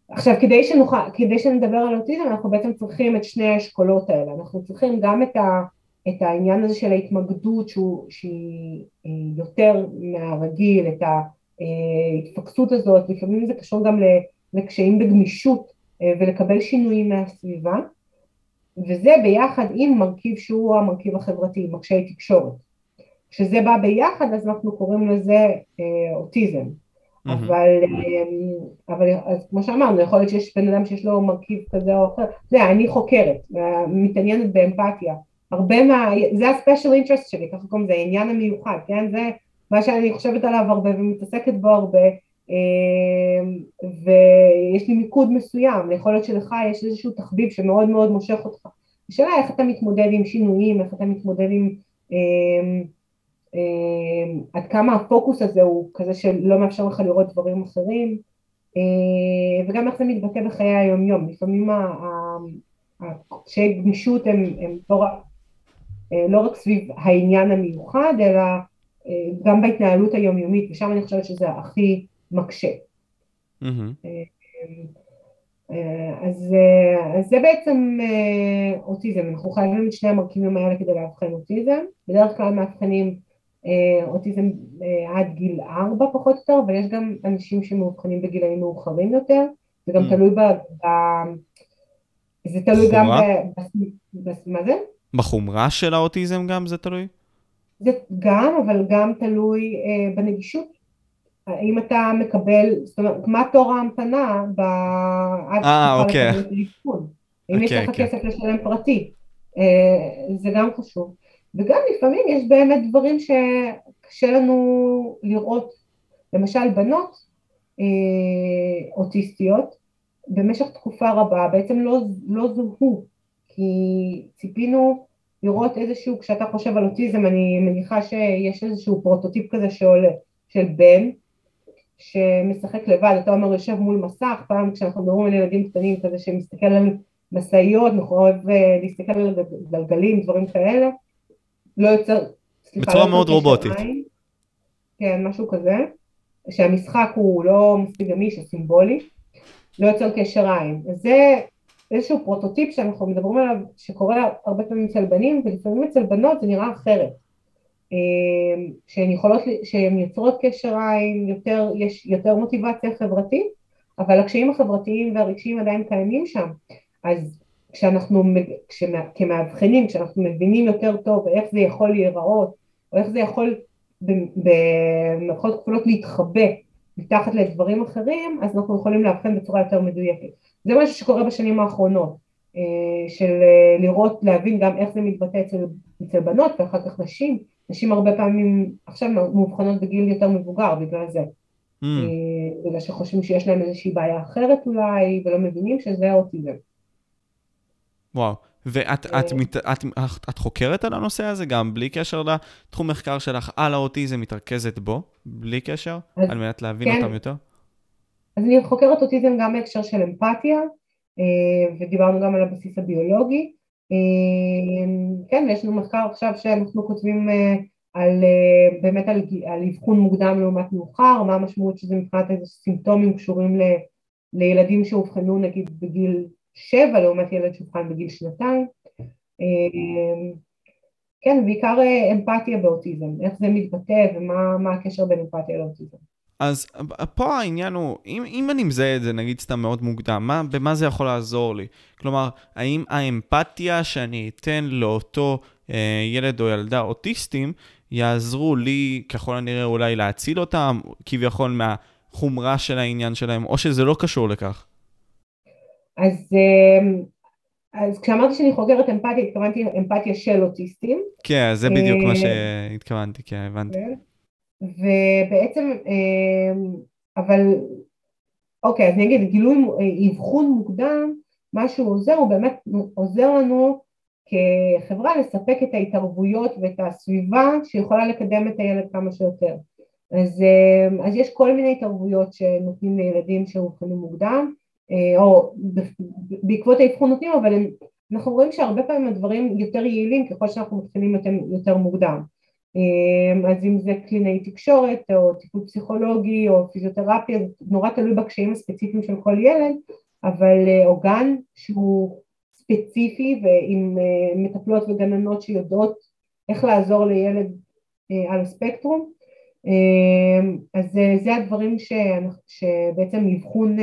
עכשיו, כדי, שנוכל, כדי שנדבר על אוטיזם, אנחנו בעצם צריכים את שני האשכולות האלה. אנחנו צריכים גם את, ה, את העניין הזה של ההתמקדות שהוא, שהיא אה, יותר מהרגיל, את ה... ההתפקסות הזאת, לפעמים זה קשור גם לקשיים בגמישות אה, ולקבל שינויים מהסביבה, וזה ביחד עם מרכיב שהוא המרכיב החברתי, מקשיי תקשורת. כשזה בא ביחד אז אנחנו קוראים לזה אה, אוטיזם. אבל, אה, אבל אז כמו שאמרנו, יכול להיות שיש בן אדם שיש לו מרכיב כזה או אחר, אתה יודע, אני חוקרת, מתעניינת באמפתיה, הרבה מה, זה הספיישל אינטרסט שלי, ככה קוראים לזה, העניין המיוחד, כן, זה מה שאני חושבת עליו הרבה ומתעסקת בו הרבה אמ, ויש לי מיקוד מסוים, יכול להיות שלך יש איזשהו תחביב שמאוד מאוד מושך אותך. השאלה איך אתה מתמודד עם שינויים, איך אתה מתמודד עם אמ, אמ, עד כמה הפוקוס הזה הוא כזה שלא מאפשר לך לראות דברים אחרים וגם איך זה מתבטא בחיי היום יום, לפעמים הקשיי גמישות הם, לא, אה, לא רק סביב העניין המיוחד אלא גם בהתנהלות היומיומית, ושם אני חושבת שזה הכי מקשה. Mm-hmm. אז, אז זה בעצם אוטיזם, אנחנו חייבים את שני המרכיבים האלה כדי לאבחן אוטיזם, בדרך כלל מאבחנים אוטיזם עד גיל ארבע פחות או יותר, אבל יש גם אנשים שמאובחנים בגילאים מאוחרים יותר, זה גם mm. תלוי ב... ב זה תלוי גם. ב... מה זה? בחומרה של האוטיזם גם זה תלוי? זה גם, אבל גם תלוי אה, בנגישות. האם אתה מקבל, זאת אומרת, מה תור ההמתנה ב... אה, אוקיי. אם אוקיי, יש לך אוקיי. כסף לשלם פרטי, אה, זה גם חשוב. וגם לפעמים יש באמת דברים שקשה לנו לראות, למשל בנות אה, אוטיסטיות, במשך תקופה רבה בעצם לא, לא זוהו, כי ציפינו לראות איזשהו, כשאתה חושב על אוטיזם, אני מניחה שיש איזשהו פרוטוטיפ כזה שעולה, של בן, שמשחק לבד, אתה אומר יושב מול מסך, פעם כשאנחנו מדברים על ילדים קטנים כזה שמסתכל על משאיות, אוהב אה, להסתכל על גלגלים, דברים כאלה, לא יוצר, סליחה, בצורה לא מאוד רובוטית. עין, כן, משהו כזה, שהמשחק הוא לא מספיק גמיש, הוא סימבולי, לא יוצר קשר עין. זה איזשהו פרוטוטיפ שאנחנו מדברים עליו, שקורה הרבה פעמים אצל בנים, ולפעמים אצל בנות זה נראה אחרת. אה, שהן יכולות, שהן יוצרות קשר עין, יותר, יש יותר מוטיבציה חברתית, אבל הקשיים החברתיים והרגשיים עדיין קיימים שם. אז כשאנחנו, כמאבחנים, כשאנחנו מבינים יותר טוב איך זה יכול להיראות, או איך זה יכול במרכאות כפולות להתחבא מתחת לדברים אחרים, אז אנחנו יכולים לאבחן בצורה יותר מדויקת. זה משהו שקורה בשנים האחרונות, אה, של אה, לראות, להבין גם איך זה מתבטא אצל, אצל בנות ואחר כך נשים, נשים הרבה פעמים עכשיו מאובחנות בגיל יותר מבוגר בגלל זה, mm. אה, בגלל שחושבים שיש להם איזושהי בעיה אחרת אולי ולא מבינים שזה האוטיזם. וואו, ואת את, את, את, את, חוקרת על הנושא הזה גם בלי קשר לתחום מחקר שלך על האוטיזם, מתרכזת בו, בלי קשר, על מנת להבין כן. אותם יותר? אז אני חוקרת אוטיזם גם בהקשר של אמפתיה, אה, ודיברנו גם על הבסיס הביולוגי. אה, כן, ויש לנו מחקר עכשיו שאנחנו כותבים אה, על באמת על, על אבחון מוקדם לעומת מאוחר, מה המשמעות שזה מבחינת איזה סימפטומים קשורים ל, לילדים שאובחנו נגיד בגיל שבע לעומת ילד שאובחן בגיל שנתיים. כן, בעיקר אמפתיה באוטיזם, איך זה מתבטא ומה הקשר בין אמפתיה לאוטיזם. אז פה העניין הוא, אם, אם אני מזהה את זה, נגיד סתם מאוד מוקדם, מה, במה זה יכול לעזור לי? כלומר, האם האמפתיה שאני אתן לאותו אה, ילד או ילדה אוטיסטים, יעזרו לי, ככל הנראה, אולי להציל אותם, כביכול מהחומרה של העניין שלהם, או שזה לא קשור לכך? אז, אמ, אז כשאמרתי שאני חוקרת אמפתיה, התכוונתי אמפתיה של אוטיסטים. כן, זה בדיוק מה אה, שהתכוונתי, כן, הבנתי. כן. ובעצם, אמ, אבל, אוקיי, אז אני אגיד, גילוי, אבחון מוקדם, מה שהוא עוזר, הוא באמת עוזר לנו כחברה לספק את ההתערבויות ואת הסביבה שיכולה לקדם את הילד כמה שיותר. אז, אמ, אז יש כל מיני התערבויות שנותנים לילדים שאובחנו מוקדם, אה, או בעקבות האבחון נותנים, אבל אנחנו רואים שהרבה פעמים הדברים יותר יעילים ככל שאנחנו מתחילים יותר, יותר מוקדם. אמ, אז אם זה קלינאי תקשורת או טיפול פסיכולוגי או פיזיותרפיה, זה נורא תלוי בקשיים הספציפיים של כל ילד, אבל אה, או שהוא ספציפי ועם אה, מטפלות וגננות שיודעות איך לעזור לילד אה, על הספקטרום, אמ, אז זה הדברים שבעצם אבחון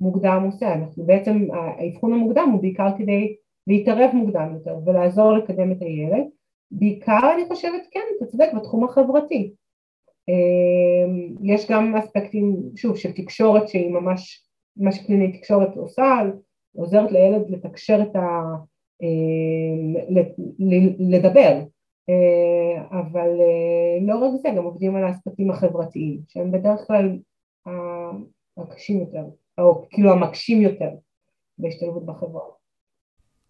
מוקדם עושה, אנחנו בעצם, האבחון המוקדם הוא בעיקר כדי להתערב מוקדם יותר ולעזור לקדם את הילד בעיקר אני חושבת כן, אתה צודק, בתחום החברתי. אמ, יש גם אספקטים, שוב, של תקשורת שהיא ממש, מה שקלינאי תקשורת עושה, עוזרת לילד לתקשר את ה... אמ, לדבר, אה, אבל אה, לא רק זה, גם עובדים על האספקטים החברתיים, שהם בדרך כלל הקשים יותר, או כאילו המקשים יותר בהשתלבות בחברה.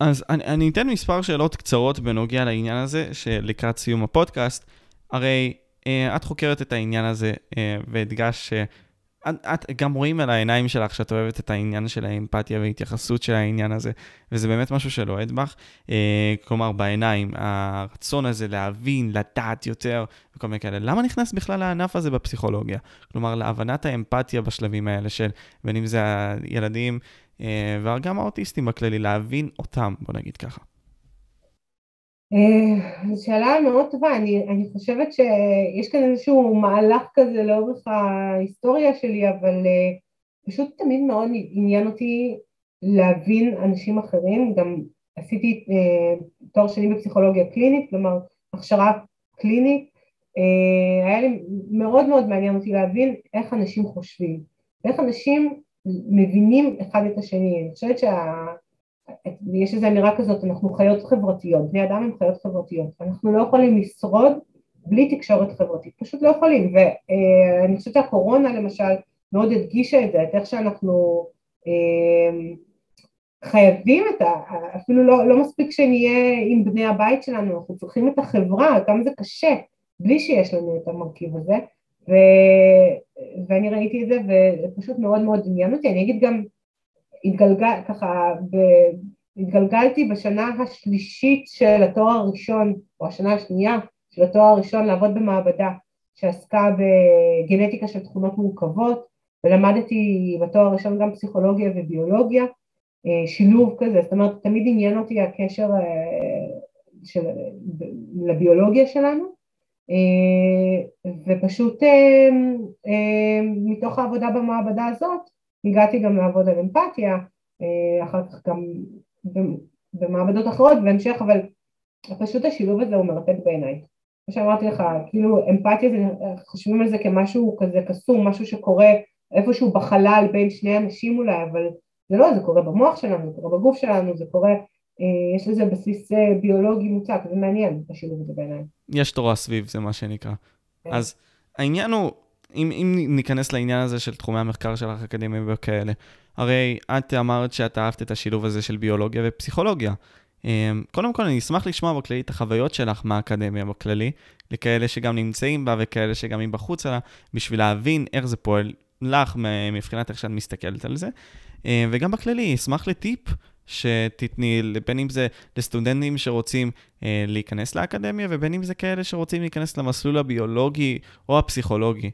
אז אני, אני אתן מספר שאלות קצרות בנוגע לעניין הזה, שלקראת סיום הפודקאסט. הרי אה, את חוקרת את העניין הזה, אה, והדגשת את גם רואים על העיניים שלך שאת אוהבת את העניין של האמפתיה וההתייחסות של העניין הזה, וזה באמת משהו שלוהד בך. אה, כלומר, בעיניים, הרצון הזה להבין, לדעת יותר, וכל מיני כאלה. למה נכנס בכלל לענף הזה בפסיכולוגיה? כלומר, להבנת האמפתיה בשלבים האלה של, בין אם זה הילדים וגם האוטיסטים בכללי, להבין אותם, בוא נגיד ככה. אה, זו שאלה מאוד טובה, אני, אני חושבת שיש כאן איזשהו מהלך כזה לאורך ההיסטוריה שלי, אבל אה, פשוט תמיד מאוד עניין אותי להבין אנשים אחרים, גם עשיתי תואר שני בפסיכולוגיה קלינית, כלומר הכשרה קלינית, היה לי מאוד מאוד מעניין אותי להבין איך אנשים חושבים, איך אנשים מבינים אחד את השני. אני חושבת שיש איזו אמירה כזאת, אנחנו חיות חברתיות, בני אדם הם חיות חברתיות, אנחנו לא יכולים לשרוד בלי תקשורת חברתית, פשוט לא יכולים, ואני חושבת שהקורונה למשל מאוד הדגישה את זה, את איך שאנחנו אה, חייבים את ה... אפילו לא, לא מספיק שנהיה עם בני הבית שלנו, אנחנו צריכים את החברה, כמה זה קשה, בלי שיש לנו את המרכיב הזה, ו... ואני ראיתי את זה ופשוט מאוד מאוד עניין אותי, אני אגיד גם, התגלגל, ככה, ב... התגלגלתי בשנה השלישית של התואר הראשון, או השנה השנייה של התואר הראשון לעבוד במעבדה שעסקה בגנטיקה של תכונות מורכבות, ולמדתי בתואר הראשון גם פסיכולוגיה וביולוגיה, אה, שילוב כזה, זאת אומרת תמיד עניין אותי הקשר אה, של, לביולוגיה שלנו, ופשוט אה, אה, מתוך העבודה במעבדה הזאת הגעתי גם לעבוד על אמפתיה, אחר כך גם במעבדות אחרות בהמשך, אבל פשוט השילוב הזה הוא מרתק בעיניי. כמו שאמרתי לך, כאילו אמפתיה חושבים על זה כמשהו כזה קסום, משהו שקורה איפשהו בחלל בין שני אנשים אולי, אבל זה לא, זה קורה במוח שלנו, זה קורה בגוף שלנו, זה קורה אה, יש לזה בסיס אה, ביולוגי מוצק, זה מעניין, השילוב הזה בעיניי. יש תורה סביב, זה מה שנקרא. כן. אז העניין הוא, אם, אם ניכנס לעניין הזה של תחומי המחקר שלך, אקדמיה וכאלה, הרי את אמרת שאת אהבת את השילוב הזה של ביולוגיה ופסיכולוגיה. אה, קודם כל, אני אשמח לשמוע בכללי את החוויות שלך מהאקדמיה בכללי, לכאלה שגם נמצאים בה וכאלה שגם מבחוץ שלה, בשביל להבין איך זה פועל לך מבחינת איך שאת מסתכלת על זה. וגם בכללי, אשמח לטיפ שתתני, בין אם זה לסטודנטים שרוצים אה, להיכנס לאקדמיה, ובין אם זה כאלה שרוצים להיכנס למסלול הביולוגי או הפסיכולוגי,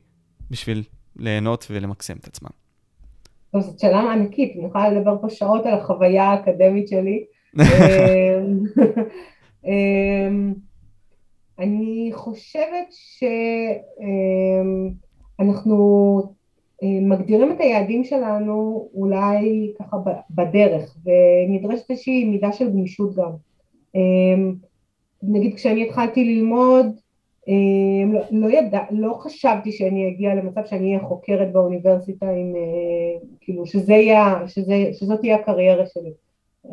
בשביל ליהנות ולמקסם את עצמם. זאת שאלה ענקית, אני יכולה לדבר פה שעות על החוויה האקדמית שלי. אמ, אמ, אני חושבת שאנחנו אמ, מגדירים את היעדים שלנו אולי ככה בדרך, ונדרשת איזושהי מידה של גמישות גם. נגיד כשאני התחלתי ללמוד, לא, לא, ידע, לא חשבתי שאני אגיע למצב שאני אהיה חוקרת באוניברסיטה עם, אה, כאילו שזה יהיה, שזה, שזאת תהיה הקריירה שלי.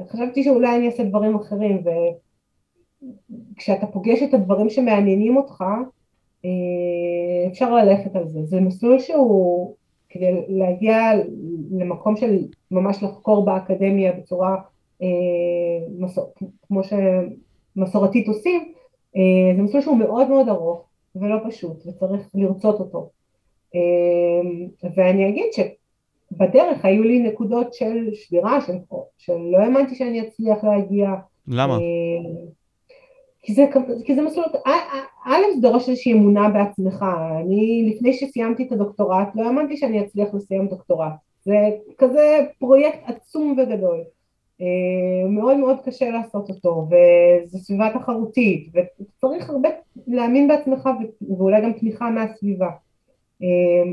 חשבתי שאולי אני אעשה דברים אחרים וכשאתה פוגש את הדברים שמעניינים אותך אה, אפשר ללכת על זה. זה מסלול שהוא כדי להגיע למקום של ממש לחקור באקדמיה בצורה אה, מסור, כמו שמסורתית עושים אה, זה מסלול שהוא מאוד מאוד ארוך ולא פשוט וצריך לרצות אותו ואני אגיד ש... בדרך היו לי נקודות של שבירה, של, של לא האמנתי שאני אצליח להגיע. למה? אה, כי זה, כי זה מסלול, א' זה דורש איזושהי אמונה בעצמך, אני לפני שסיימתי את הדוקטורט לא האמנתי שאני אצליח לסיים דוקטורט, זה כזה פרויקט עצום וגדול, אה, מאוד מאוד קשה לעשות אותו וזו סביבה תחרותית וצריך הרבה להאמין בעצמך ואולי גם תמיכה מהסביבה. אה,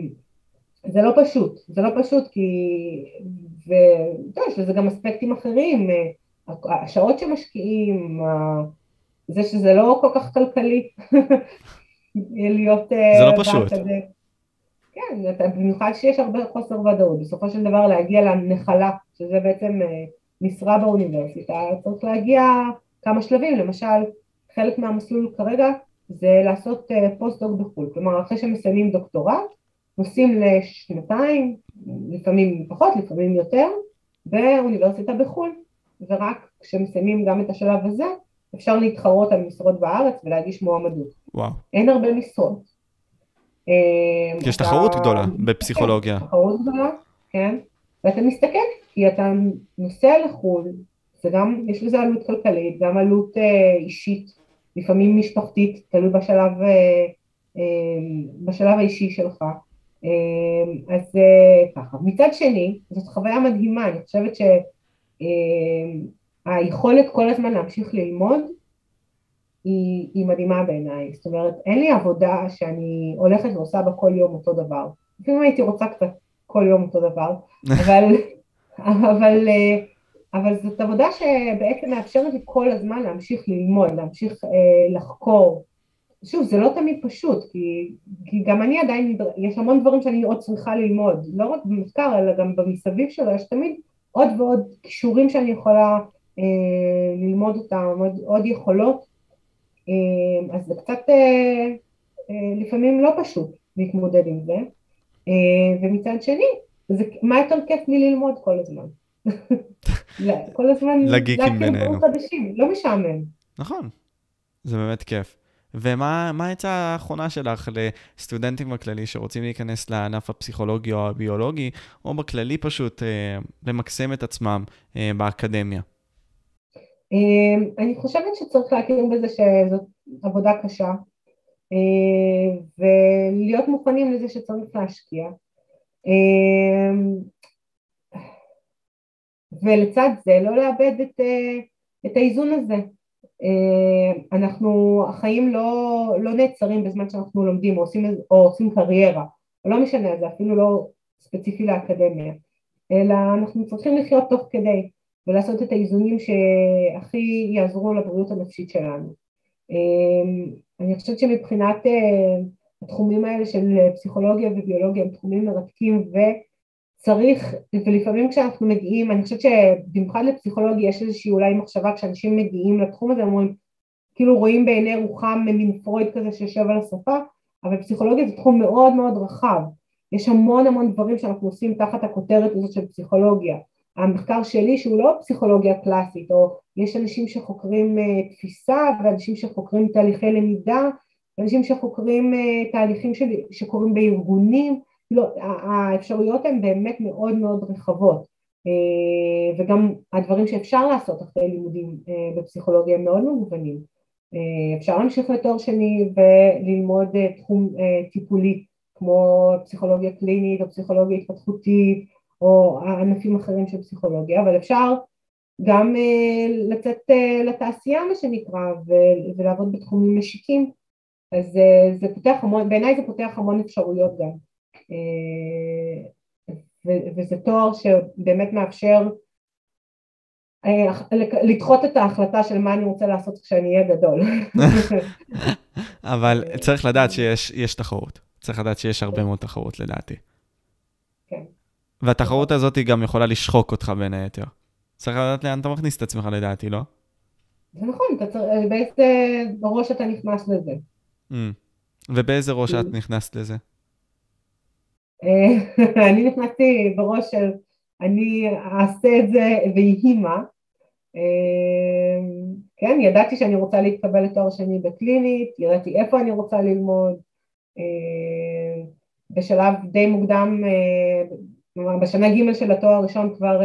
זה לא פשוט, זה לא פשוט כי, ויש לזה גם אספקטים אחרים, השעות שמשקיעים, זה שזה לא כל כך כלכלי. להיות... זה לא פשוט. כן, במיוחד שיש הרבה חוסר ודאות, בסופו של דבר להגיע לנחלה, שזה בעצם אה, משרה באוניברסיטה, צריך להגיע כמה שלבים, למשל חלק מהמסלול כרגע זה לעשות אה, פוסט-דוק בחו"ל, כלומר אחרי שמסיימים דוקטורט נוסעים לשנתיים, לפעמים פחות, לפעמים יותר, באוניברסיטה בחו"ל, ורק כשמסיימים גם את השלב הזה, אפשר להתחרות על משרות בארץ ולהגיש מועמדות. וואו. אין הרבה משרות. כי יש תחרות גדולה בפסיכולוגיה. כן, תחרות גדולה, כן, ואתה מסתכל, כי אתה נוסע לחו"ל, וגם יש לזה עלות כלכלית, גם עלות אה, אישית, לפעמים משפחתית, תלוי בשלב, אה, אה, בשלב האישי שלך. אמ, אז אה, ככה. מצד שני, זאת חוויה מדהימה, אני חושבת שהיכולת אמ, כל הזמן להמשיך ללמוד היא, היא מדהימה בעיניי, זאת אומרת אין לי עבודה שאני הולכת ועושה בה כל יום אותו דבר, לפעמים הייתי רוצה קצת כל יום אותו דבר, אבל, אבל, אבל זאת עבודה שבעצם מאפשרת לי כל הזמן להמשיך ללמוד, להמשיך אה, לחקור, שוב, זה לא תמיד פשוט, כי, כי גם אני עדיין, יש המון דברים שאני עוד צריכה ללמוד, לא רק במחקר, אלא גם במסביב שלו, יש תמיד עוד ועוד כישורים שאני יכולה ללמוד אותם, עוד, עוד יכולות, אה, אז זה קצת אה, אה, לפעמים לא פשוט להתמודד עם זה, אה, ומצד שני, זה, מה יותר כיף מללמוד כל הזמן? כל הזמן להכיר דברים חדשים, לא משעמם. נכון, זה באמת כיף. ומה העצה האחרונה שלך לסטודנטים בכללי שרוצים להיכנס לענף הפסיכולוגי או הביולוגי, או בכללי פשוט אה, למקסם את עצמם אה, באקדמיה? אה, אני חושבת שצריך להכיר בזה שזאת עבודה קשה, אה, ולהיות מוכנים לזה שצריך להשקיע. אה, ולצד זה לא לאבד את, אה, את האיזון הזה, אנחנו, החיים לא, לא נעצרים בזמן שאנחנו לומדים או עושים, או עושים קריירה, לא משנה, זה אפילו לא ספציפי לאקדמיה, אלא אנחנו צריכים לחיות תוך כדי ולעשות את האיזונים שהכי יעזרו לבריאות הנפשית שלנו. אה, אני חושבת שמבחינת אה, התחומים האלה של פסיכולוגיה וביולוגיה הם תחומים מרתקים ו... צריך, ולפעמים כשאנחנו מגיעים, אני חושבת שבמיוחד לפסיכולוגיה יש איזושהי אולי מחשבה כשאנשים מגיעים לתחום הזה, אומרים, כאילו רואים בעיני רוחם מין פרויד כזה שיושב על השפה, אבל פסיכולוגיה זה תחום מאוד מאוד רחב, יש המון המון דברים שאנחנו עושים תחת הכותרת הזאת של פסיכולוגיה. המחקר שלי שהוא לא פסיכולוגיה קלאסית, או יש אנשים שחוקרים uh, תפיסה ואנשים שחוקרים תהליכי למידה, אנשים שחוקרים uh, תהליכים שקורים בארגונים, לא, האפשרויות הן באמת מאוד מאוד רחבות וגם הדברים שאפשר לעשות אחרי לימודים בפסיכולוגיה הם מאוד מגוונים. אפשר להמשיך לתואר שני וללמוד תחום טיפולי כמו פסיכולוגיה קלינית או פסיכולוגיה התפתחותית או ענפים אחרים של פסיכולוגיה, אבל אפשר גם לצאת לתעשייה מה שנקרא ולעבוד בתחומים משיקים אז זה פותח המון, בעיניי זה פותח המון אפשרויות גם וזה תואר שבאמת מאפשר לדחות את ההחלטה של מה אני רוצה לעשות כשאני אהיה גדול. אבל צריך לדעת שיש תחרות, צריך לדעת שיש הרבה מאוד תחרות לדעתי. כן. והתחרות הזאת היא גם יכולה לשחוק אותך בין היתר. צריך לדעת לאן אתה מכניס את עצמך לדעתי, לא? זה נכון, באיזה ראש אתה נכנס לזה. Mm. ובאיזה ראש את נכנסת לזה? אה, אני נכנסתי בראש של אני אעשה את זה ויהי מה. אה, כן, ידעתי שאני רוצה להתקבל לתואר שני בקלינית, ידעתי איפה אני רוצה ללמוד. אה, בשלב די מוקדם, בשנה ג' של התואר הראשון כבר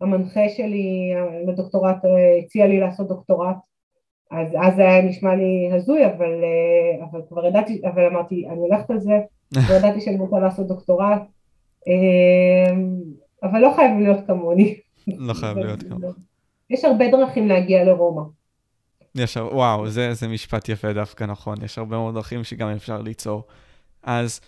המנחה שלי לדוקטורט הציע לי לעשות דוקטורט אז אז זה היה נשמע לי הזוי, אבל, אה, אבל כבר ידעתי, אבל אמרתי, אני הולכת על זה, וידעתי שאני רוצה לעשות דוקטורט, אה, אבל לא חייב להיות כמוני. לא חייב להיות כמוני. יש הרבה דרכים להגיע לרומא. יש, וואו, זה, זה משפט יפה דווקא, נכון. יש הרבה מאוד דרכים שגם אפשר ליצור. אז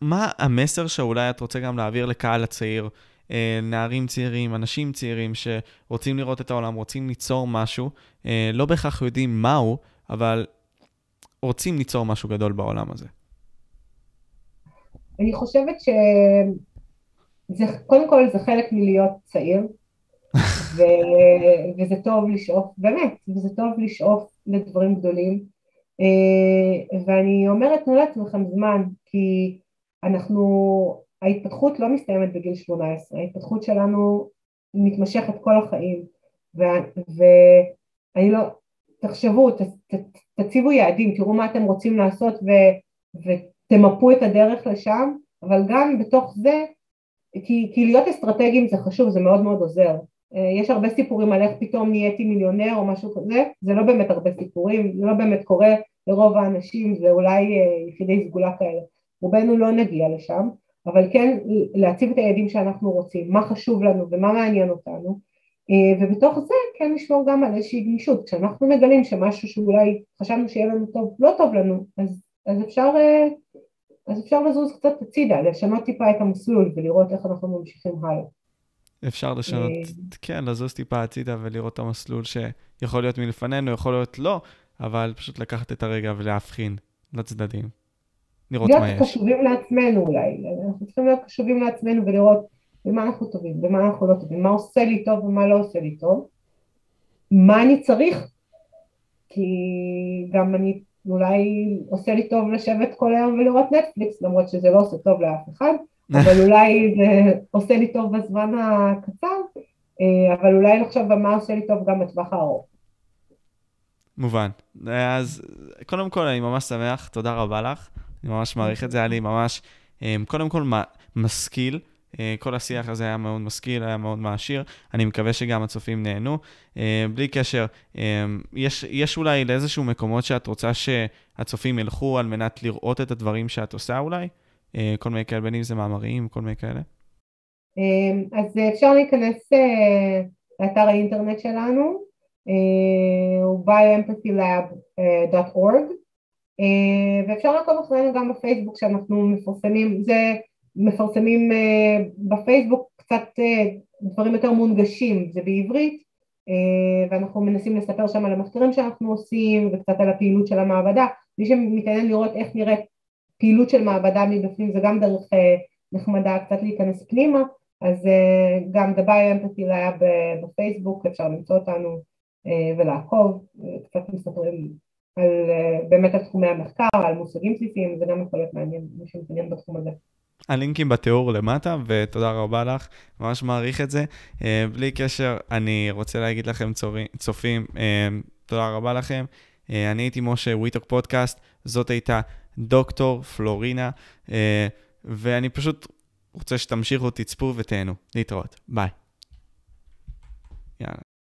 מה המסר שאולי את רוצה גם להעביר לקהל הצעיר אה, נערים צעירים, אנשים צעירים שרוצים לראות את העולם, רוצים ליצור משהו, אה, לא בהכרח יודעים מהו, אבל רוצים ליצור משהו גדול בעולם הזה. אני חושבת שזה, קודם כל זה חלק מלהיות צעיר, ו, וזה טוב לשאוף, באמת, וזה טוב לשאוף לדברים גדולים. אה, ואני אומרת, תנו לעצמכם זמן, כי אנחנו ההתפתחות לא מסתיימת בגיל 18, ההתפתחות שלנו מתמשכת כל החיים ואני לא, תחשבו, ת, ת, תציבו יעדים, תראו מה אתם רוצים לעשות ו, ותמפו את הדרך לשם, אבל גם בתוך זה, כי, כי להיות אסטרטגיים זה חשוב, זה מאוד מאוד עוזר. יש הרבה סיפורים על איך פתאום נהייתי מיליונר או משהו כזה, זה לא באמת הרבה סיפורים, זה לא באמת קורה לרוב האנשים, זה אולי יחידי סגולה כאלה. רובנו לא נגיע לשם, אבל כן להציב את היעדים שאנחנו רוצים, מה חשוב לנו ומה מעניין אותנו אה, ובתוך זה כן לשמור גם על איזושהי גמישות, כשאנחנו מגלים שמשהו שאולי חשבנו שיהיה לנו טוב לא טוב לנו אז, אז, אפשר, אה, אז אפשר לזוז קצת הצידה, לשנות טיפה את המסלול ולראות איך אנחנו ממשיכים הלאה. אפשר לשנות, אה, כן, לזוז טיפה הצידה ולראות את המסלול שיכול להיות מלפנינו, יכול להיות לא, אבל פשוט לקחת את הרגע ולהבחין לצדדים. לראות מה יש. להיות קשובים לעצמנו אולי, אנחנו צריכים להיות קשובים לעצמנו ולראות במה אנחנו טובים, במה אנחנו לא טובים, מה עושה לי טוב ומה לא עושה לי טוב, מה אני צריך, כי גם אני אולי עושה לי טוב לשבת כל היום ולראות נטפליקס, למרות שזה לא עושה טוב לאף אחד, אבל אולי זה עושה לי טוב בזמן הקצר, אה, אבל אולי לחשוב במה עושה לי טוב גם בטווח הארוך. מובן. אז קודם כל אני ממש שמח, תודה רבה לך. אני ממש מעריך את זה, היה לי ממש, אמ, קודם כל, משכיל. אה, כל השיח הזה היה מאוד משכיל, היה מאוד מעשיר. אני מקווה שגם הצופים נהנו. אה, בלי קשר, אמ, יש, יש אולי לאיזשהו מקומות שאת רוצה שהצופים ילכו על מנת לראות את הדברים שאת עושה אולי? אה, כל מיני כאלה, בין אם זה מאמרים, כל מיני כאלה. אמ, אז אפשר להיכנס לאתר האינטרנט שלנו, הוא bioempathylab.org. אה, ואפשר לעקוב אחרינו גם בפייסבוק שאנחנו מפרסמים, זה מפרסמים אה, בפייסבוק קצת אה, דברים יותר מונגשים, זה בעברית ואנחנו מנסים לספר שם על המחקרים שאנחנו עושים וקצת על הפעילות של המעבדה, מי שמתעניין לראות איך נראית פעילות של מעבדה מבפנים זה גם דרך נחמדה קצת להיכנס פנימה, אז גם The Bioempathy Lab בפייסבוק אפשר למצוא אותנו ולעקוב, קצת מספרים על, אה, באמת על תחומי המחקר, על מושגים בסיסיים, זה גם יכול להיות מעניין, מי שמתעניין בתחום הזה. הלינקים בתיאור למטה, ותודה רבה לך, ממש מעריך את זה. אה, בלי קשר, אני רוצה להגיד לכם, צופים, אה, תודה רבה לכם. אני הייתי משה וויטוק פודקאסט, זאת הייתה דוקטור פלורינה, ואני פשוט רוצה שתמשיכו, תצפו ותהנו. להתראות. ביי. יאללה.